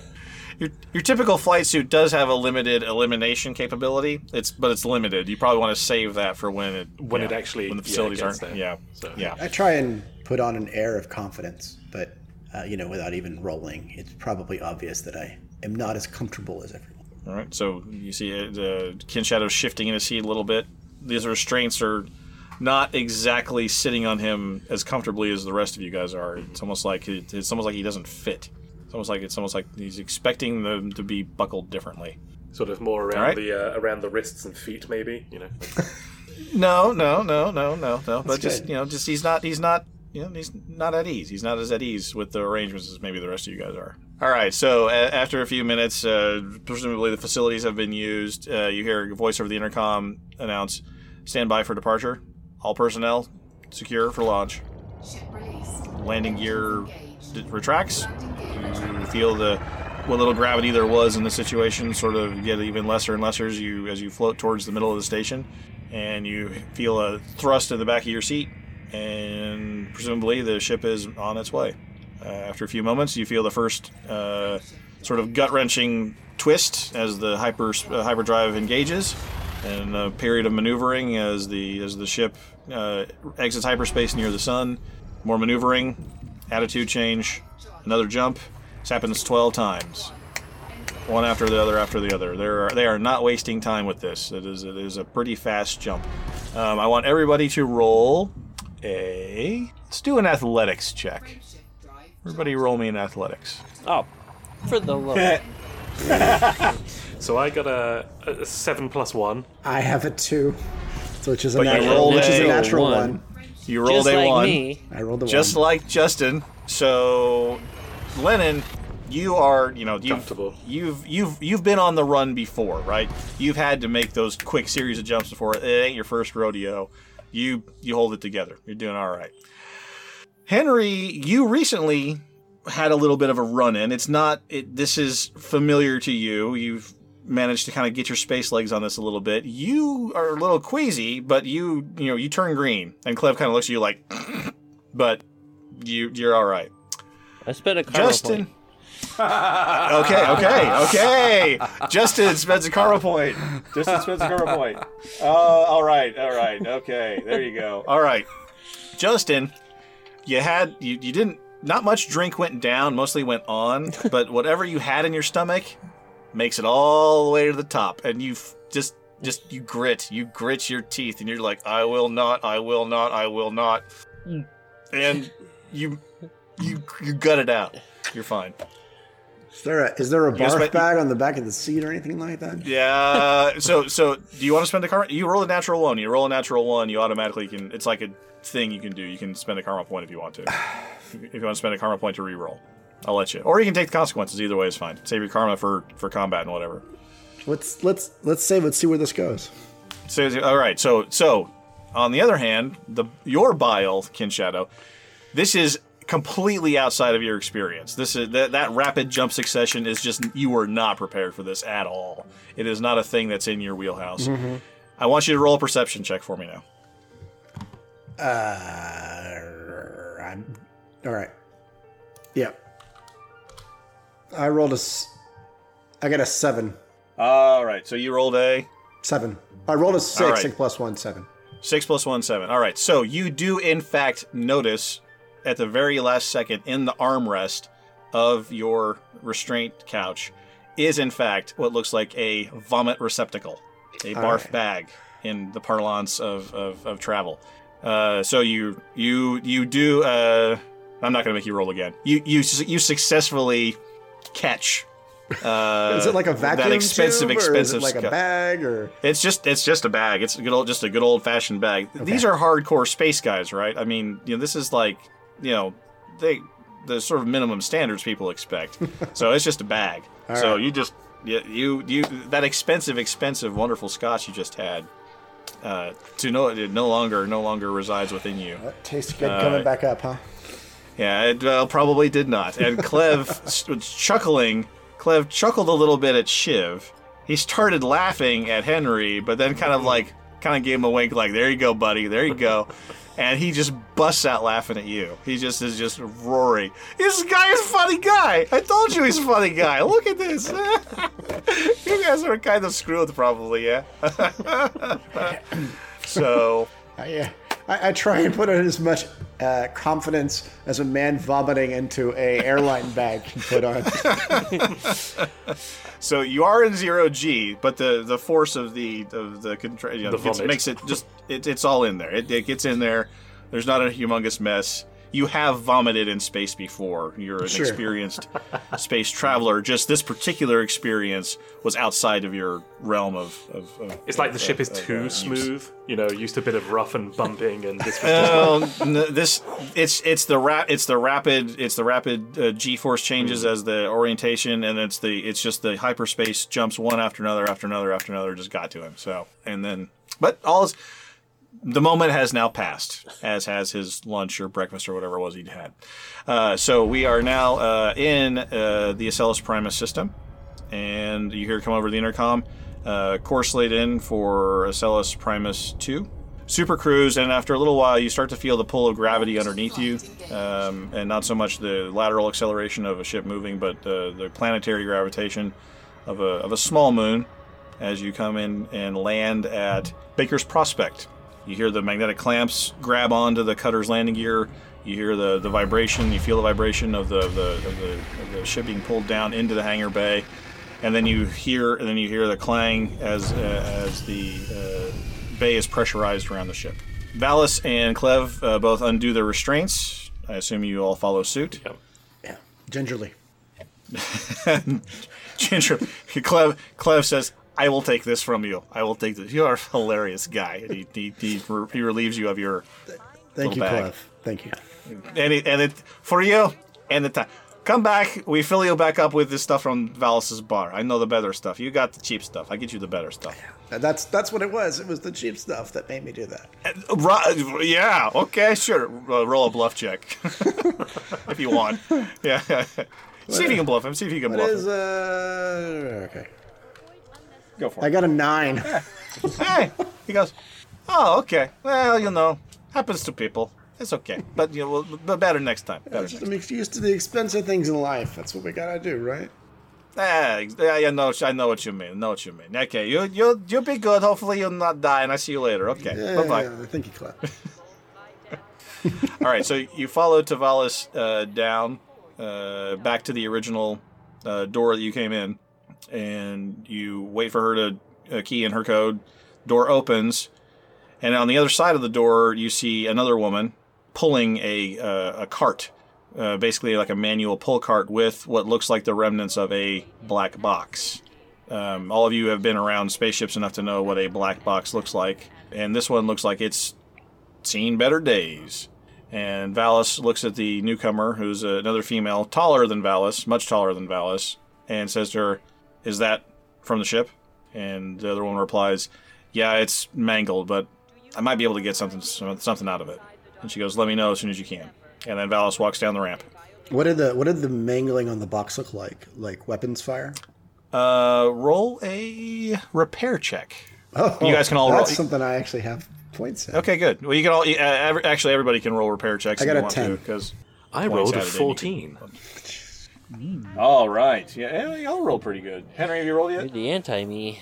Your, your typical flight suit does have a limited elimination capability. It's but it's limited. You probably want to save that for when it When yeah, it actually- when the facilities gets aren't. there. Yeah. So- Yeah. I try and put on an air of confidence, but uh, you know, without even rolling, it's probably obvious that I am not as comfortable as everyone. All right, so you see uh, the Ken Shadow shifting in his seat a little bit. These restraints are not exactly sitting on him as comfortably as the rest of you guys are. It's almost like it, it's almost like he doesn't fit. It's almost like it's almost like he's expecting them to be buckled differently. Sort of more around Alright. the uh, around the wrists and feet, maybe. You know. No, no, no, no, no, no. But just good. you know, just he's not he's not you know he's not at ease. He's not as at ease with the arrangements as maybe the rest of you guys are. All right. So a after a few minutes, uh, presumably the facilities have been used. Uh, you hear a voice over the intercom announce, "Stand by for departure. All personnel secure for launch. Landing gear d- retracts. You feel the what little gravity there was in the situation sort of get even lesser and lesser as you as you float towards the middle of the station, and you feel a thrust in the back of your seat, and presumably the ship is on its way. Uh, after a few moments, you feel the first uh, sort of gut wrenching twist as the hyper uh, hyperdrive engages, and a period of maneuvering as the as the ship uh, exits hyperspace near the sun. More maneuvering, attitude change, another jump. This happens 12 times, one after the other after the other. They are they are not wasting time with this. It is it is a pretty fast jump. Um, I want everybody to roll a. Let's do an athletics check. Everybody, roll me an athletics. Oh, for the love. so I got a, a seven plus one. I have a two, which is a But natural, rolled which is a a natural one. one. You rolled a one. I rolled a 1. just one. like Justin. So, Lennon, you are you know you've you've you've you've been on the run before, right? You've had to make those quick series of jumps before. It ain't your first rodeo. You you hold it together. You're doing all right. Henry, you recently had a little bit of a run in. It's not. It, this is familiar to you. You've managed to kind of get your space legs on this a little bit. You are a little queasy, but you you know you turn green, and Clev kind of looks at you like, but you you're all right. I spent a karma Justin. point. okay, okay, okay. Justin spends a karma point. Justin spends a karma point. Uh, all right, all right, okay. There you go. All right, Justin, you had you, you didn't not much drink went down, mostly went on, but whatever you had in your stomach makes it all the way to the top, and you f- just just you grit, you grit your teeth, and you're like, I will not, I will not, I will not, and you you you gut it out. You're fine. Is there a, is there a barf might- bag on the back of the seat or anything like that? Yeah. So so do you want to spend a karma? You roll a natural one. You roll a natural one. You automatically can. It's like a thing you can do. You can spend a karma point if you want to. if you want to spend a karma point to re-roll, I'll let you. Or you can take the consequences. Either way is fine. Save your karma for for combat and whatever. Let's let's let's save. Let's see where this goes. So all right. So so on the other hand, the your bile Ken Shadow. This is completely outside of your experience. This is that that rapid jump succession is just you were not prepared for this at all. It is not a thing that's in your wheelhouse. Mhm. I want you to roll a perception check for me now. Uh, I'm, all right. Yeah. I rolled a. s- I got a seven. All right. So you rolled a Seven. I rolled a six. Right. Six plus one, seven. six plus one, seven. All right. So you do in fact notice at the very last second in the armrest of your restraint couch is in fact what looks like a vomit receptacle, a All barf right. bag in the parlance of, of, of travel. Uh, so you you you do. Uh, I'm not going to make you roll again. You you you successfully catch. Uh, is it like a vacuum that expensive, tube, expensive like a bag, or it's just it's just a bag. It's a good old just a good old fashioned bag. These are hardcore space guys, right? I mean, you know, this is like you know they the sort of minimum standards people expect. so it's just a bag. All so right. you just you, you you that expensive expensive wonderful scotch you just had uh, to no it no longer no longer resides within you. That tastes good Uh, coming back up, huh? Yeah, it well, probably did not. And Clev was chuckling. Clev chuckled a little bit at Shiv. He started laughing at Henry, but then kind of like, kind of gave him a wink, like, "There you go, buddy. There you go." And he just busts out laughing at you. He just is just roaring. This guy is a funny guy. I told you he's a funny guy. Look at this. you guys are kind of screwed, probably, yeah. so I, uh, I, I try and put in as much uh, confidence as a man vomiting into a airline bag can put on. so you are in zero G, but the the force of the of the control you know, The gets- makes it just it, it's all in there. It, it gets in there. There's not a humongous mess. You have vomited in space before. You're an Sure. experienced space traveler. Just this particular experience was outside of your realm of. of, of It's like the of- ship is of, too uh, use. smooth. You know, used to a bit of rough and bumping, and this was just Well, n- this it's it's the rap it's the rapid it's the rapid uh, g-force changes as the orientation and it's the it's just the hyperspace jumps one after another after another after another just got to him so and then but all is the moment has now passed as has his lunch or breakfast or whatever it was he'd had uh, so we are now uh, in uh, the Acellus Primus system and you hear come over the intercom. Uh, course laid in for Acellus Primus 2. Super cruise, and after a little while, you start to feel the pull of gravity underneath you, um, and not so much the lateral acceleration of a ship moving, but the planetary gravitation of a, of a small moon as you come in and land at Baker's Prospect. You hear the magnetic clamps grab onto the cutter's landing gear. You hear the, the vibration. You feel the vibration of the, the, of the of the ship being pulled down into the hangar bay, and then you hear and then you hear the clang as uh, as the uh, bay is pressurized around the ship. Valis and Clev uh, both undo their restraints. I assume you all follow suit. Yep. Yeah, gingerly. Ginger, Clev, Clev says, "I will take this from you. I will take this. You are a hilarious guy." He he, he, he relieves you of your Thank you, bag. Clev. Thank you. And it, and it for you and the time. come back. We fill you back up with this stuff from Valis's bar. I know the better stuff. You got the cheap stuff. I get you the better stuff. And that's that's what it was. It was the cheap stuff that made me do that. Yeah. Okay. Sure. Uh, roll a bluff check if you want. Yeah. See if you can bluff him. See if you can What bluff is him. uh okay? Go for I got a nine. hey, he goes. Oh, okay. Well, you know, happens to people. It's okay, but you know, we'll, but better next time. Better That's just to make used to the expensive things in life. That's what we gotta do, right? Ah, yeah, yeah, no, I know what you mean. I know what you mean. Okay, you you you'll be good. Hopefully, you'll not die, and I see you later. Okay, Yeah, bye bye. yeah, I think you clapped. All right, so you follow Tavalis uh, down uh, back to the original uh, door that you came in, and you wait for her to uh, key in her code. Door opens, and on the other side of the door, you see another woman pulling a uh, a cart, uh, basically like a manual pull cart with what looks like the remnants of a black box. Um, all of you have been around spaceships enough to know what a black box looks like, and this one looks like it's seen better days. And Valis looks at the newcomer, who's another female, taller than Valis, much taller than Valis, and says to her, Is that from the ship? And the other one replies, Yeah, it's mangled, but I might be able to get something something out of it. And she goes, Let me know as soon as you can. And then Valis walks down the ramp. What did the what did the mangling on the box look like? Like weapons fire? Uh, roll a repair check. Oh, you guys can all roll. That's something I actually have points in. Okay, good. Well, you can all. Uh, every, actually, everybody can roll repair checks. I if got you a want 10. because I rolled a 14. All right. Yeah, eh, y'all rolled pretty good. Henry, have you rolled yet? The anti me.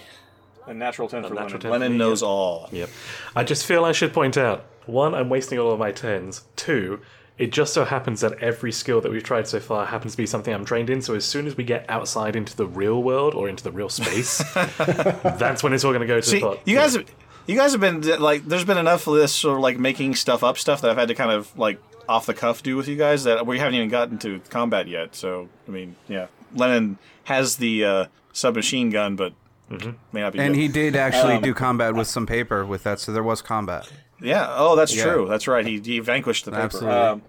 A natural 10 for natural Lennon. 10 Lennon knows all. Yep. I just feel I should point out one, I'm wasting all of my tens. Two, it just so happens that every skill that we've tried so far happens to be something I'm trained in. So as soon as we get outside into the real world or into the real space, that's when it's all going to go to See, the pot. you guys, have, you guys have been like, there's been enough of this sort of like making stuff up stuff that I've had to kind of like off the cuff do with you guys that we haven't even gotten to combat yet. So I mean, yeah, Lennon has the uh, submachine gun, but may not be. And good. he did actually Um, do combat with some paper with that, so there was combat. Yeah. Oh, that's Yeah. true. That's right. He, he vanquished the paper. Absolutely. Um,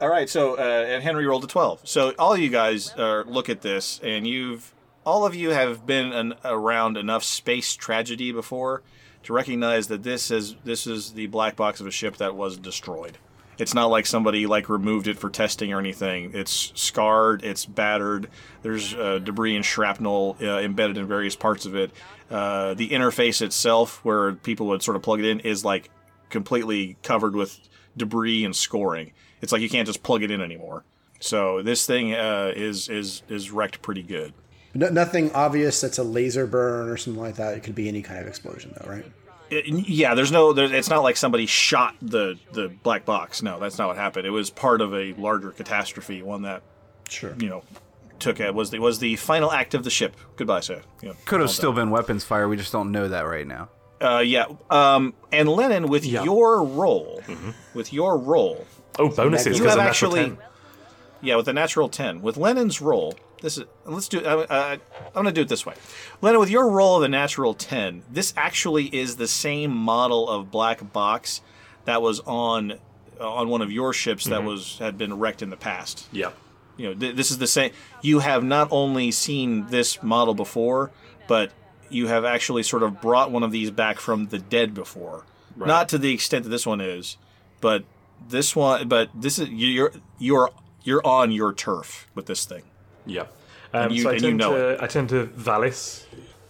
all right. So, uh, and Henry rolled a twelve. So, all you guys uh, look at this, and you've all of you have been an, around enough space tragedy before to recognize that this is this is the black box of a ship that was destroyed. It's not like somebody like removed it for testing or anything. It's scarred. It's battered. There's uh, debris and shrapnel uh, embedded in various parts of it. Uh, the interface itself, where people would sort of plug it in, is like completely covered with debris and scoring. It's like you can't just plug it in anymore. So this thing uh, is is is wrecked pretty good. No, nothing obvious that's a laser burn or something like that. It could be any kind of explosion, though, right? It- yeah, there's no. There, it's not like somebody shot the the black box. No, that's not what happened. It was part of a larger catastrophe, one that sure you know took it was the was the final act of the ship. Goodbye, sir. You know, Could have still been weapons fire. We just don't know that right now. Uh, yeah. Um, and Lennon, with your roll, with your role, Oh, bonuses, You 'cause have of natural actually. 10. Yeah, with a natural ten. With Lennon's roll, this is. Let's do. Uh, uh, I'm going to do it this way. Lennon, with your roll of the natural ten, this actually is the same model of black box that was on uh, on one of your ships that Mhm. was had been wrecked in the past. Yeah. You know, th- this is the same. You have not only seen this model before, but you have actually sort of brought one of these back from the dead before. Right. Not to the extent that this one is, but this one. But this is you're you're you're on your turf with this thing. Yeah. And Um, you- so I and you know to, I tend to Valis.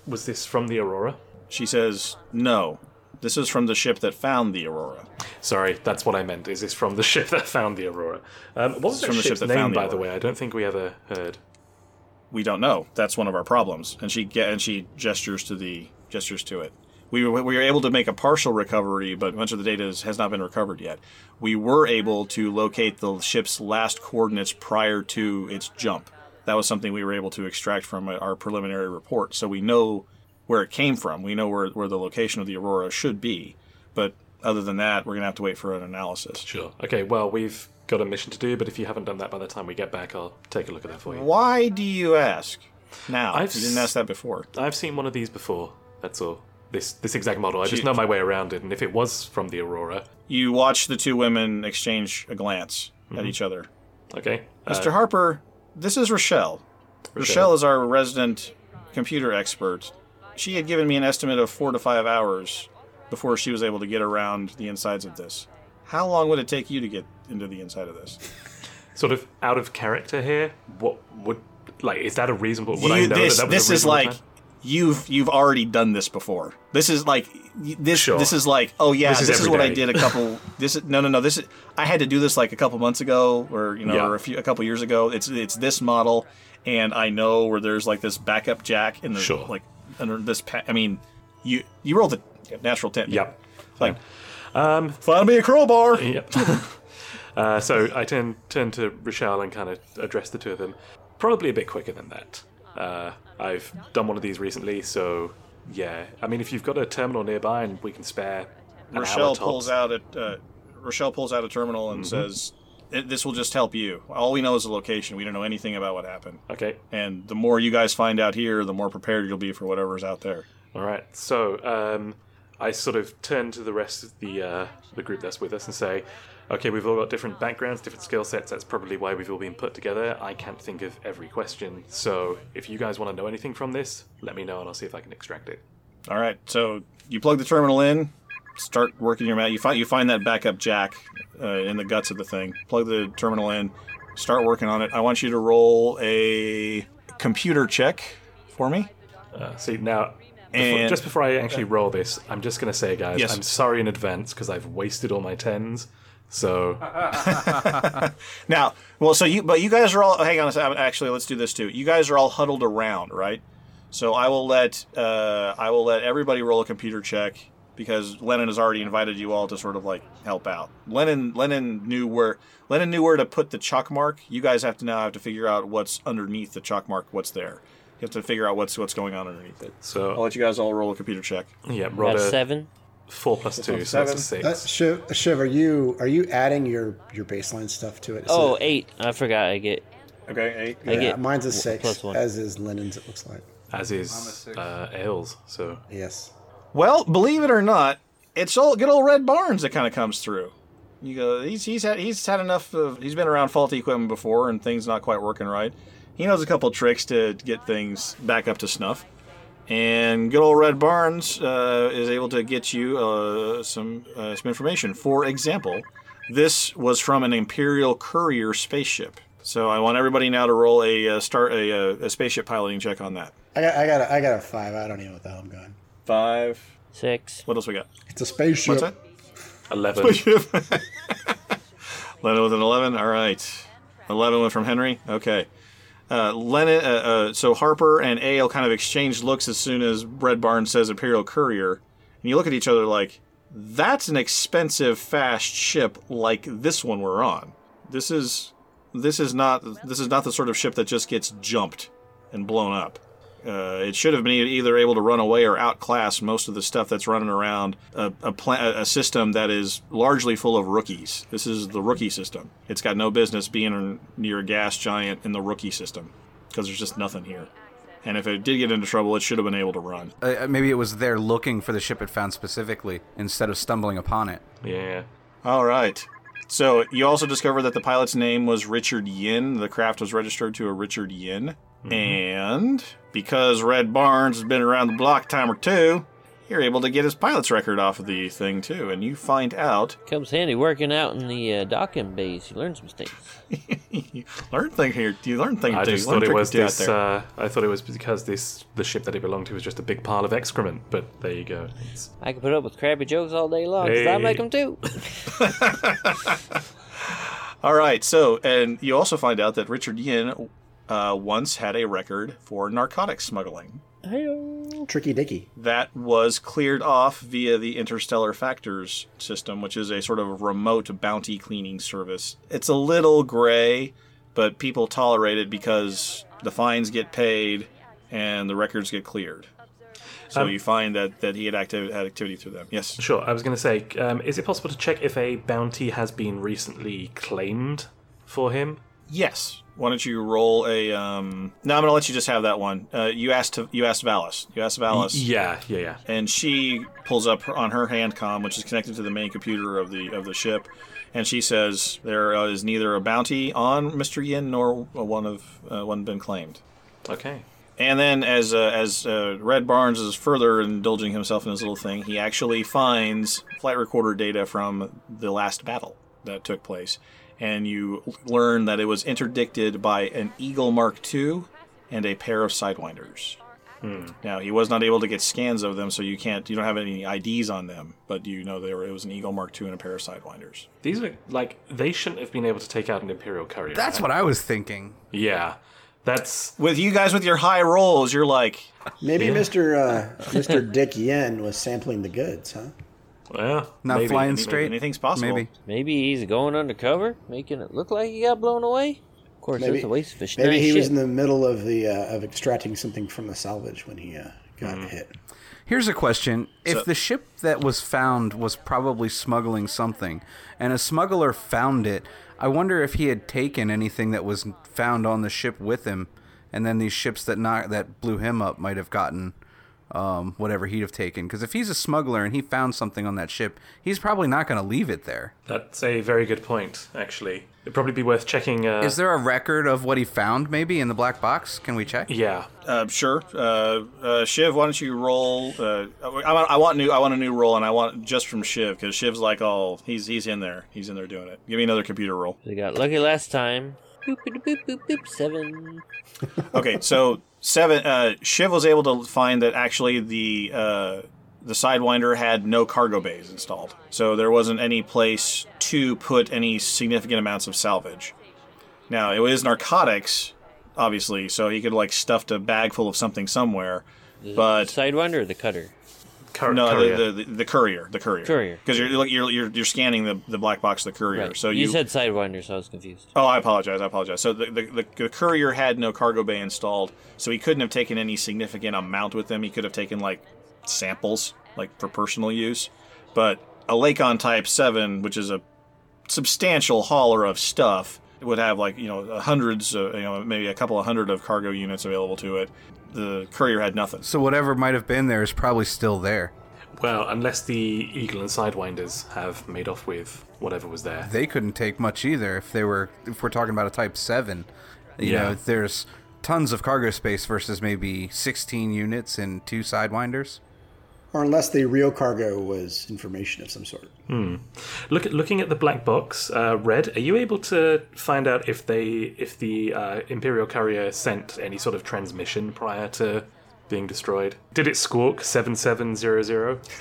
Was this from the Aurora? She says, "No, this is from the ship that found the Aurora." Sorry, that's what I meant. Is this from the ship that found the Aurora? Um, what was that from the ship ship's that name, found the by the way? I don't think we ever heard. we don't know. That's one of our problems. And she get and she gestures to the gestures to it. We were, we were able to make a partial recovery, but much of the data has not been recovered yet. We were able to locate the ship's last coordinates prior to its jump. That was something we were able to extract from our preliminary report. So we know where it came from. We know where, where the location of the Aurora should be. But other than that, we're going to have to wait for an analysis. Sure. Okay, well, we've got a mission to do, but if you haven't done that by the time we get back, I'll take a look at that for you. Why do you ask now? I've you didn't ask that before. I've seen one of these before. That's all. This this exact model. I just know my way around it, and if it was from the Aurora, You watch the two women exchange a glance at Mhm. each other. okay. Mr. uh, Harper, this is Rochelle. Rochelle is our resident computer expert. She had given me an estimate of four to five hours before she was able to get around the insides of this. How long would it take you to get into the inside of this? Sort of out of character here. What would like? Is that a reasonable? Would I You- know this that that was this a is reasonable like time? You've you've already done this before. This is like this Sure. this is like oh yeah This this is is, every what I did a couple this is no no no this is I had to do this like a couple months ago or you know Yeah. or a few a couple years ago. It's it's this model and I know where there's like this backup jack in the Sure. like under this pa- I mean you you rolled a natural ten. Yep. Like Um, find me a crowbar. Yep. uh, so I turn turn to Rochelle and kind of address the two of them. Probably a bit quicker than that. Uh, I've done one of these recently, so yeah. I mean, if you've got a terminal nearby and we can spare Rochelle pulls out a uh, Rochelle pulls out a terminal and Mhm. says, "This will just help you. All we know is the location. We don't know anything about what happened. Okay. And the more you guys find out here, the more prepared you'll be for whatever's out there." All right. So um, I sort of turn to the rest of the uh, the group that's with us and say, "Okay, we've all got different backgrounds, different skill sets. That's probably why we've all been put together. I can't think of every question. So if you guys want to know anything from this, let me know and I'll see if I can extract it." All right. So you plug the terminal in, start working your mat. You find you find that backup jack uh, in the guts of the thing. Plug the terminal in, start working on it. I want you to roll a computer check for me. Uh, see now. Before, And- just before I actually roll this, I'm just going to say, guys, Yes. I'm sorry in advance because I've wasted all my tens. So Now, well, so you, but you guys are all. Hang on a second. Actually, let's do this too. You guys are all huddled around, right? So I will let uh, I will let everybody roll a computer check because Lennon has already invited you all to sort of like help out. Lennon Lennon knew where Lennon knew where to put the chalk mark. You guys have to now have to figure out what's underneath the chalk mark. What's there? You have to figure out what's what's going on underneath it. So I'll let you guys all roll a computer check. yeah, roll a seven. Four plus two, so that's a six. Uh, Shiv, Shiv, are you are you adding your your baseline stuff to it? Is Oh, it- eight. I forgot. I get. Okay, eight. I get mine's a w- six, plus one. as is Lennon's. It looks like. As is uh, Ailes. So Yes. Well, believe it or not, it's all good old Red Barnes that kind of comes through. You go, he's he's had he's had enough of he's been around faulty equipment before and things not quite working right. He knows a couple tricks to get things back up to snuff. And good old Red Barnes uh, is able to get you uh, some uh, some information. For example, this was from an Imperial courier spaceship. So I want everybody now to roll a uh, start a, uh, a spaceship piloting check on that. I got I got a, I got a five. I don't even know what the hell I'm going. Five, six. What else we got? It's a spaceship. What's that? Eleven. Spaceship. Lennon with an 11. All right. 11 went from Henry. Okay. Uh, uh, uh, so Harper and Ale kind of exchange looks as soon as Red Barnes says Imperial Courier. And you look at each other like, that's an expensive, fast ship like this one we're on. This is this is not this is not the sort of ship that just gets jumped and blown up. Uh, it should have been either able to run away or outclass most of the stuff that's running around a, a, pla- a system that is largely full of rookies. This is the rookie system. It's got no business being near a gas giant in the rookie system because there's just nothing here. And if it did get into trouble, it should have been able to run. Uh, maybe it was there looking for the ship it found specifically instead of stumbling upon it. Yeah. All right. So you also discovered that the pilot's name was Richard Yin. The craft was registered to a Richard Yin. And because Red Barnes has been around the block a time or two, you're able to get his pilot's record off of the thing too. And you find out Comes handy working out in the uh, docking bays. You learn some things. you learn thing here. You learn thing. I too. just thought it was this. Uh, I thought it was because this the ship that it belonged to was just a big pile of excrement. But there you go. It's, I can put up with crappy jokes all day long because I make them too. All right. So, and you also find out that Richard Yin uh, once had a record for narcotics smuggling. Tricky Dicky. That was cleared off via the Interstellar Factors system, which is a sort of remote bounty cleaning service. It's a little gray, but people tolerate it because the fines get paid and the records get cleared. So Um, you find that, that he had, activ- had activity through them. Yes. Sure. I was going to say, um, is it possible to check if a bounty has been recently claimed for him? Yes. Why don't you roll a? Um... No, I'm gonna let you just have that one. Uh, you asked to, you asked Valis. You asked Valis. Yeah, yeah, yeah. And she pulls up on her hand com, which is connected to the main computer of the of the ship, and she says there uh, neither a bounty on Mr. Yin nor one of uh, one been claimed. Okay. And then, as uh, as uh, Red Barnes is further indulging himself in his little thing, he actually finds flight recorder data from the last battle that took place, and you learn that it was interdicted by an Eagle Mark II and a pair of Sidewinders. Hmm. Now he was not able to get scans of them, so you can't you don't have any IDs on them, but you know they were it was an Eagle Mark II and a pair of Sidewinders. These are like they shouldn't have been able to take out an Imperial courier. That's right? what I was thinking. Yeah, that's with you guys with your high rolls. You're like Maybe Yeah. Mr. Uh, Mr. Dick Yen was sampling the goods, huh? Yeah, Not maybe. flying Maybe straight. anything's possible. Maybe. Maybe he's going undercover, making it look like he got blown away. Of course, Maybe that's a waste of a Maybe nice he was in the middle of the uh, of extracting something from the salvage when he uh, got Mm-hmm. hit. Here's a question. If So- the ship that was found was probably smuggling something, and a smuggler found it, I wonder if he had taken anything that was found on the ship with him, and then these ships that not, that blew him up might have gotten um, whatever he'd have taken. Because if he's a smuggler and he found something on that ship, he's probably not going to leave it there. That's a very good point. Actually, it'd probably be worth checking. Uh, Is there a record of what he found, maybe in the black box? Can we check? Yeah. Uh, sure. Uh, uh, Shiv, why don't you roll? Uh, I, want, I want new. I want a new roll, and I want just from Shiv because Shiv's like, oh, he's he's in there. He's in there doing it. Give me another computer roll. They got lucky last time. Boop, boop, boop, boop, boop, seven. Okay, so seven. Uh, Shiv was able to find that actually the uh, the Sidewinder had no cargo bays installed, so there wasn't any place to put any significant amounts of salvage. Now it was narcotics, obviously, so he could like stuffed a bag full of something somewhere, but Sidewinder or the cutter? Cur- no, courier. The, the the courier, the courier, Courier. because you're, you're you're you're scanning the, the black box, of the courier. Right. So you, you, said Sidewinder, so I was confused. Oh, I apologize. I apologize. So the, the, the, the courier had no cargo bay installed, so he couldn't have taken any significant amount with him. He could have taken like samples, like for personal use. But a Lakon Type Seven, which is a substantial hauler of stuff, would have like you know hundreds, of, you know maybe a couple of hundred of cargo units available to it. The courier had nothing. So whatever might have been there is probably still there. Well, unless the Eagle and Sidewinders have made off with whatever was there. They couldn't take much either if they were if we're talking about a Type Seven. You Yeah. know, there's tons of cargo space versus maybe 16 units and two sidewinders. Or unless the real cargo was information of some sort. Hmm. Look at looking at the black box. Uh, Red, are you able to find out if they if the uh, Imperial courier sent any sort of transmission prior to being destroyed? Did it squawk seven seven zero zero?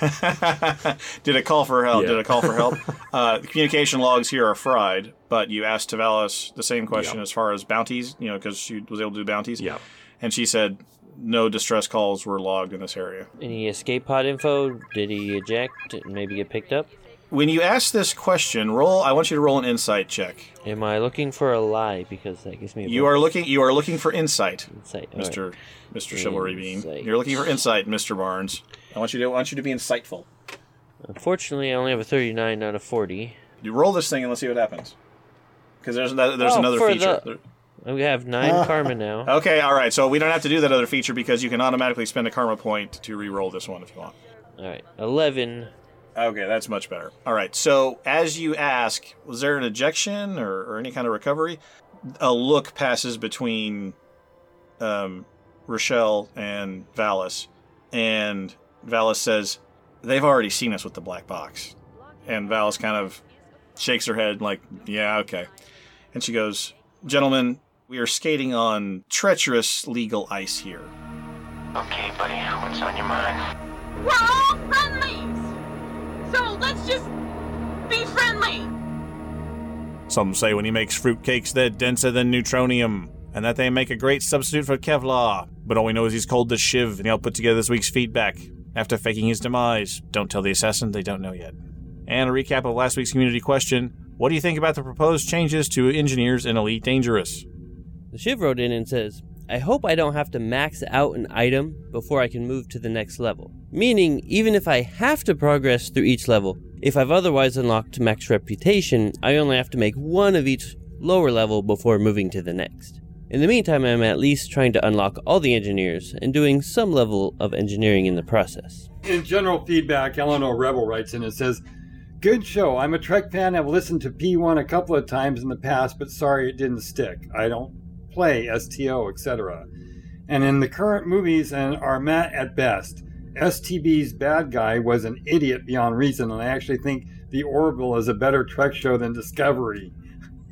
Did it call for help? Yeah. Did it call for help? uh, the communication logs here are fried, but you asked Tavalis the same question Yeah. as far as bounties, you know, because she was able to do bounties. Yeah. And she said no distress calls were logged in this area. Any escape pod info? Did he eject and maybe get picked up? When you ask this question, roll. I want you to roll an insight check. Am I looking for a lie? Because that gives me a You are looking. You are looking for insight, Insight, Mister right. Mister Chivalry Bean. Insight. You're looking for insight, Mister Barnes. I want you to. I want you to be insightful. Unfortunately, I only have a 39 out of 40. You roll this thing and let's see what happens. Because there's another, there's Oh, another for feature. the- We have nine karma now. Okay, all right. So we don't have to do that other feature because you can automatically spend a karma point to re-roll this one if you want. All right, 11. Okay, that's much better. All right. So as you ask, was there an ejection or, or any kind of recovery? A look passes between um, Rochelle and Valis, and Valis says, "They've already seen us with the black box." And Valis kind of shakes her head like, "Yeah, okay." And she goes, "Gentlemen, we are skating on treacherous legal ice here." Okay, buddy, what's on your mind? We're all friendlies! So let's just be friendly! Some say when he makes fruitcakes, they're denser than neutronium, and that they make a great substitute for Kevlar. But all we know is he's called the Shiv, and he'll put together this week's feedback after faking his demise. Don't tell the assassin they don't know yet. And a recap of last week's community question What do you think about the proposed changes to engineers in Elite Dangerous? The Shiv wrote in and says, I hope I don't have to max out an item before I can move to the next level. Meaning, even if I have to progress through each level, if I've otherwise unlocked max reputation, I only have to make one of each lower level before moving to the next. In the meantime, I'm at least trying to unlock all the engineers and doing some level of engineering in the process. In general feedback, Eleanor Rebel writes in and says, Good show. I'm a Trek fan. I've listened to P1 a couple of times in the past, but sorry it didn't stick. I don't play STO, etc. And in the current movies and are met at best. STB's bad guy was an idiot beyond reason, and I actually think The Orville is a better Trek show than Discovery.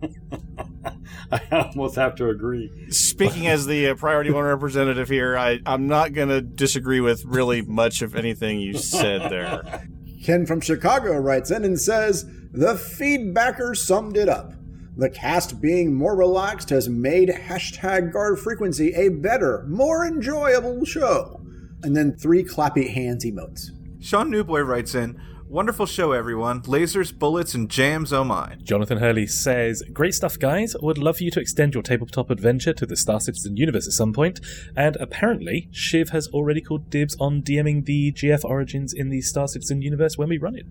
I almost have to agree. Speaking as the uh, Priority One representative here, I, I'm not going to disagree with really much of anything you said there. Ken from Chicago writes in and says, The feedbacker summed it up. The cast being more relaxed has made hashtag guard frequency a better, more enjoyable show. And then three clappy hands emotes. Sean Newboy writes in, Wonderful show, everyone. Lasers, bullets, and jams, oh my. Jonathan Hurley says, Great stuff, guys. Would love for you to extend your tabletop adventure to the Star Citizen universe at some point. And apparently, Shiv has already called dibs on DMing the GF Origins in the Star Citizen universe when we run it.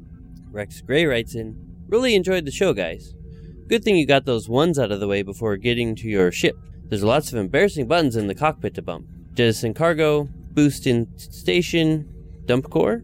Rex Gray writes in, Really enjoyed the show, guys. Good thing you got those ones out of the way before getting to your ship. There's lots of embarrassing buttons in the cockpit to bump. Jettison cargo, boost in station, dump core.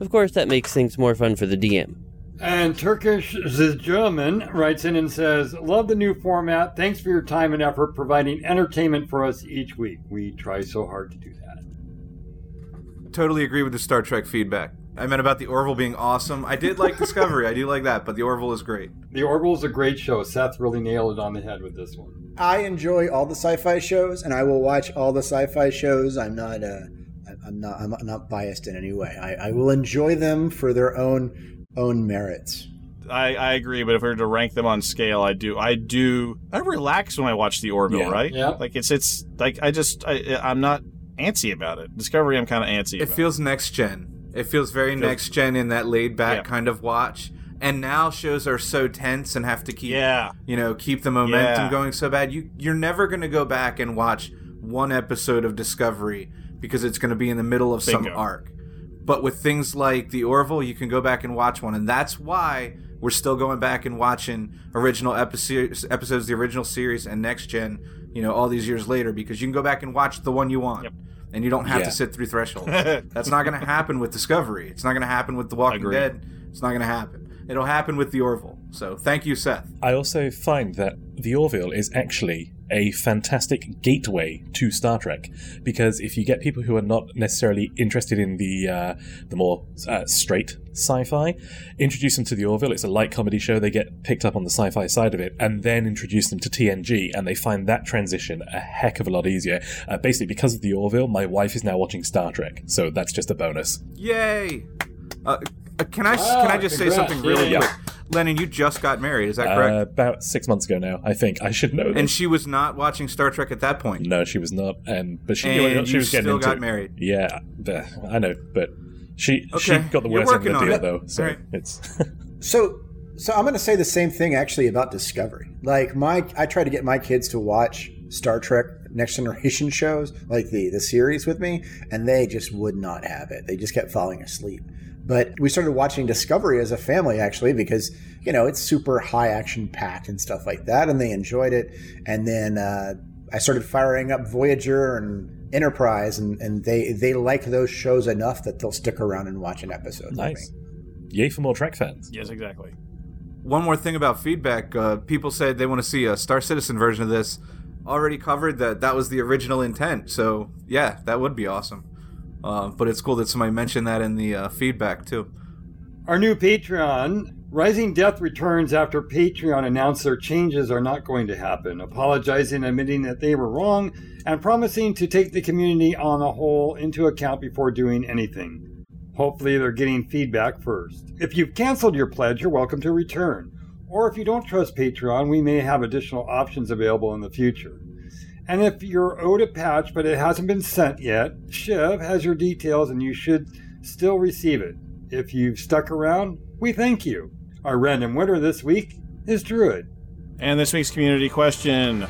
Of course, that makes things more fun for the DM. And Turkish the German writes in and says, Love the new format. Thanks for your time and effort providing entertainment for us each week. We try so hard to do that. Totally agree with the Star Trek feedback. I meant about the Orville being awesome. I did like Discovery. I do like that, but the Orville is great. The Orville is a great show. Seth really nailed it on the head with this one. I enjoy all the sci-fi shows, and I will watch all the sci-fi shows. I'm not, uh, I'm not, I'm not biased in any way. I, I will enjoy them for their own own merits. I, I agree, but if we were to rank them on scale, I do, I do, I relax when I watch the Orville, Yeah. right? Yeah. Like it's, it's like I just, I, I'm not antsy about it. Discovery, I'm kind of antsy. It about. feels next gen. It feels very Feels- next gen in that laid back Yeah. kind of watch. And now shows are so tense and have to keep, Yeah. you know, keep the momentum Yeah. going so bad. You you're never going to go back and watch one episode of Discovery because it's going to be in the middle of some arc. But with things like the Orville, you can go back and watch one, and that's why we're still going back and watching original episodes, episodes of the original series and next gen. You know, all these years later, because you can go back and watch the one you want, and you don't have Yeah. to sit through thresholds. that's not going to happen with Discovery. It's not going to happen with The Walking Agreed. Dead. It's not going to happen. It'll happen with the Orville. So thank you, Seth. I also find that the Orville is actually a fantastic gateway to Star Trek because if you get people who are not necessarily interested in the uh, the more uh, straight sci-fi, introduce them to the Orville. It's a light comedy show. They get picked up on the sci-fi side of it, and then introduce them to TNG, and they find that transition a heck of a lot easier. Uh, basically, because of the Orville, my wife is now watching Star Trek, so that's just a bonus. Yay! Uh, uh, can I Ah, can I just say something really Yeah. quick? Lennon, you just got married. Is that correct? Uh, about six months ago now, I think. I should know this. and she was not watching Star Trek at that point. No, she was not, and but she, And knew what she was getting still into. got married. Yeah, I know, but she she got the you're worst end of the deal it. though. So Alright. it's So, so I'm going to say the same thing actually about Discovery. Like my, I try to get my kids to watch Star Trek Next Generation shows, like the the series, with me, and they just would not have it. They just kept falling asleep. But we started watching Discovery as a family actually because you know it's super high action packed and stuff like that, and they enjoyed it. And then uh, I started firing up Voyager and Enterprise, and, and they they like those shows enough that they'll stick around and watch an episode. nice. Yay for more Trek fans. Yes, exactly. One more thing about feedback. Uh, people said they want to see a Star Citizen version of this. Already covered that that was the original intent. So yeah, that would be awesome. Uh, but it's cool that somebody mentioned that in the uh, feedback too. Our new Patreon, Rising Death returns after Patreon announced their changes are not going to happen, apologizing, admitting that they were wrong, and promising to take the community on a whole into account before doing anything. Hopefully, they're getting feedback first. If you've canceled your pledge, you're welcome to return. Or if you don't trust Patreon, we may have additional options available in the future. And if you're owed a patch but it hasn't been sent yet, Shiv has your details and you should still receive it. If you've stuck around, we thank you. Our random winner this week is Druid. And this week's community question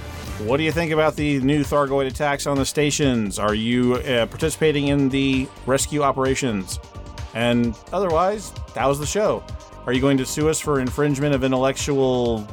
What do you think about the new Thargoid attacks on the stations? Are you uh, participating in the rescue operations? And otherwise, that was the show. Are you going to sue us for infringement of intellectual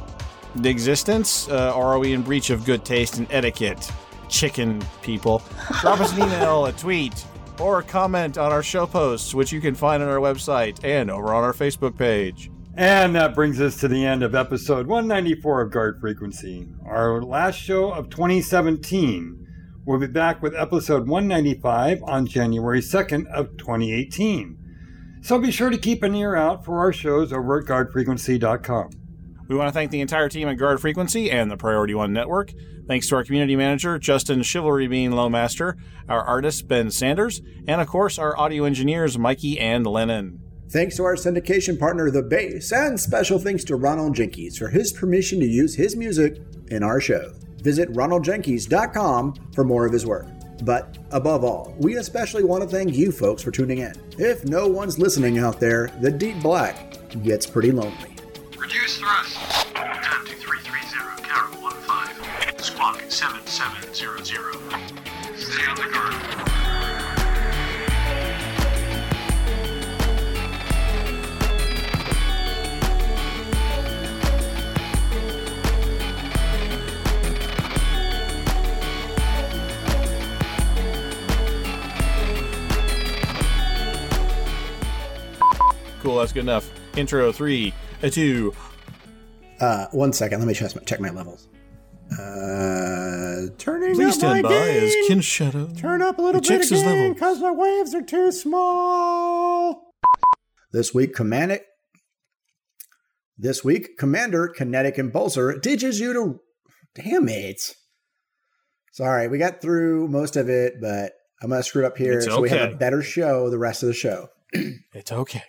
existence, uh, or are we in breach of good taste and etiquette? Chicken people. Drop us an email, a tweet, or a comment on our show posts, which you can find on our website and over on our Facebook page. And that brings us to the end of episode 194 of Guard Frequency, our last show of 2017. We'll be back with episode 195 on January 2nd of 2018. So be sure to keep an ear out for our shows over at guardfrequency.com. We want to thank the entire team at Guard Frequency and the Priority One Network. Thanks to our community manager, Justin Chivalry Bean Lowmaster, our artist, Ben Sanders, and of course, our audio engineers, Mikey and Lennon. Thanks to our syndication partner, The Base, and special thanks to Ronald Jenkins for his permission to use his music in our show. Visit ronaldjenkins.com for more of his work. But above all, we especially want to thank you folks for tuning in. If no one's listening out there, the deep black gets pretty lonely. Reduce thrust. Down to 330, Carol 15. Squawk 7700. Stay on the guard. Cool, that's good enough. Intro three, a two. Uh, one second, let me check my, check my levels. Uh, turning Please up my stand by gain. as Ken Shadow. Turn up a little bit again, level. because my waves are too small. This week, Commander. This week, Commander Kinetic Impulsor teaches you to. Damn it! Sorry, we got through most of it, but I'm gonna screw it up here It's so we have a better show the rest of the show. It's okay.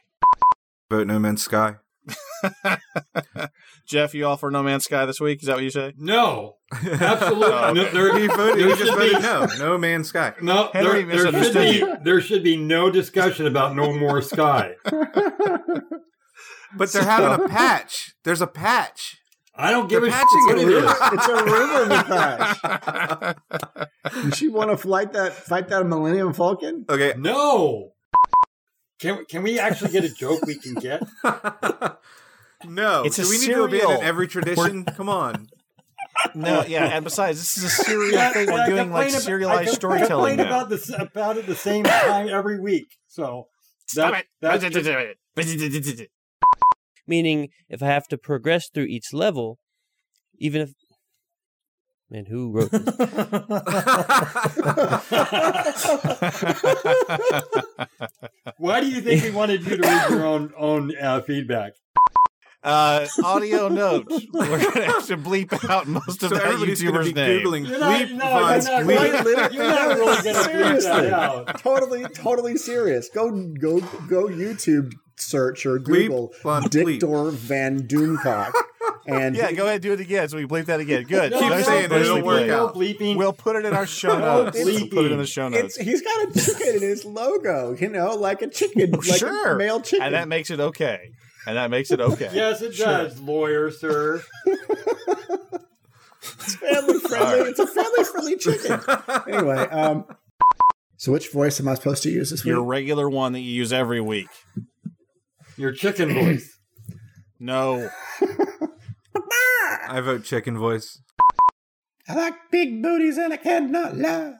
Vote No Man's Sky. Jeff, you all for No Man's Sky this week? Is that what you say? No, absolutely. Oh, no, okay. there, He voted. there He just should voted be- no. No Man's Sky. No, Henry there, there should be there should be no discussion about no more sky. But they're having a patch. There's a patch. I don't give They're a shit patching what it. it is. it's a rumor patch. Does she want to fight that fight that Millennium Falcon? Okay. No. Can can we actually get a joke we can get? No. It's a Do we need to cereal. abandon every tradition? Come on. No, yeah, and besides, this is a serial Yeah, thing. We're I doing like complain ab- I serialized com- storytelling complain about this about it the same time every week. So Stop that- it! that's just- Meaning, if I have to progress through each level, even if. Man, who wrote this? Why do you think we wanted you to read your own own uh, feedback? Uh, audio note: We're gonna have to bleep out most of So that YouTuber's be name. Googling You're not, bleep no, you're not, bleep. really, you're not really going to bleep Seriously. that out. totally, totally serious. Go, go, go! YouTube search or Google font, bleep. Dictor Van Doomcock, and Yeah, go ahead and do it again. So we bleep that again. Good. No, Keep Nice saying and it, it'll work played. out. bleeping. We'll put it in our show No notes. We'll put it in the show notes. it's, he's got a chicken in his logo. You know, like a chicken, like sure, a male chicken. and that makes it okay. And that makes it okay. yes, it does, lawyer sir. It's family friendly. It's a family friendly chicken. anyway, um, so which voice am I supposed to use this week? Your regular one that you use every week. Your chicken voice. No. I vote chicken voice. I like big booties and I cannot lie.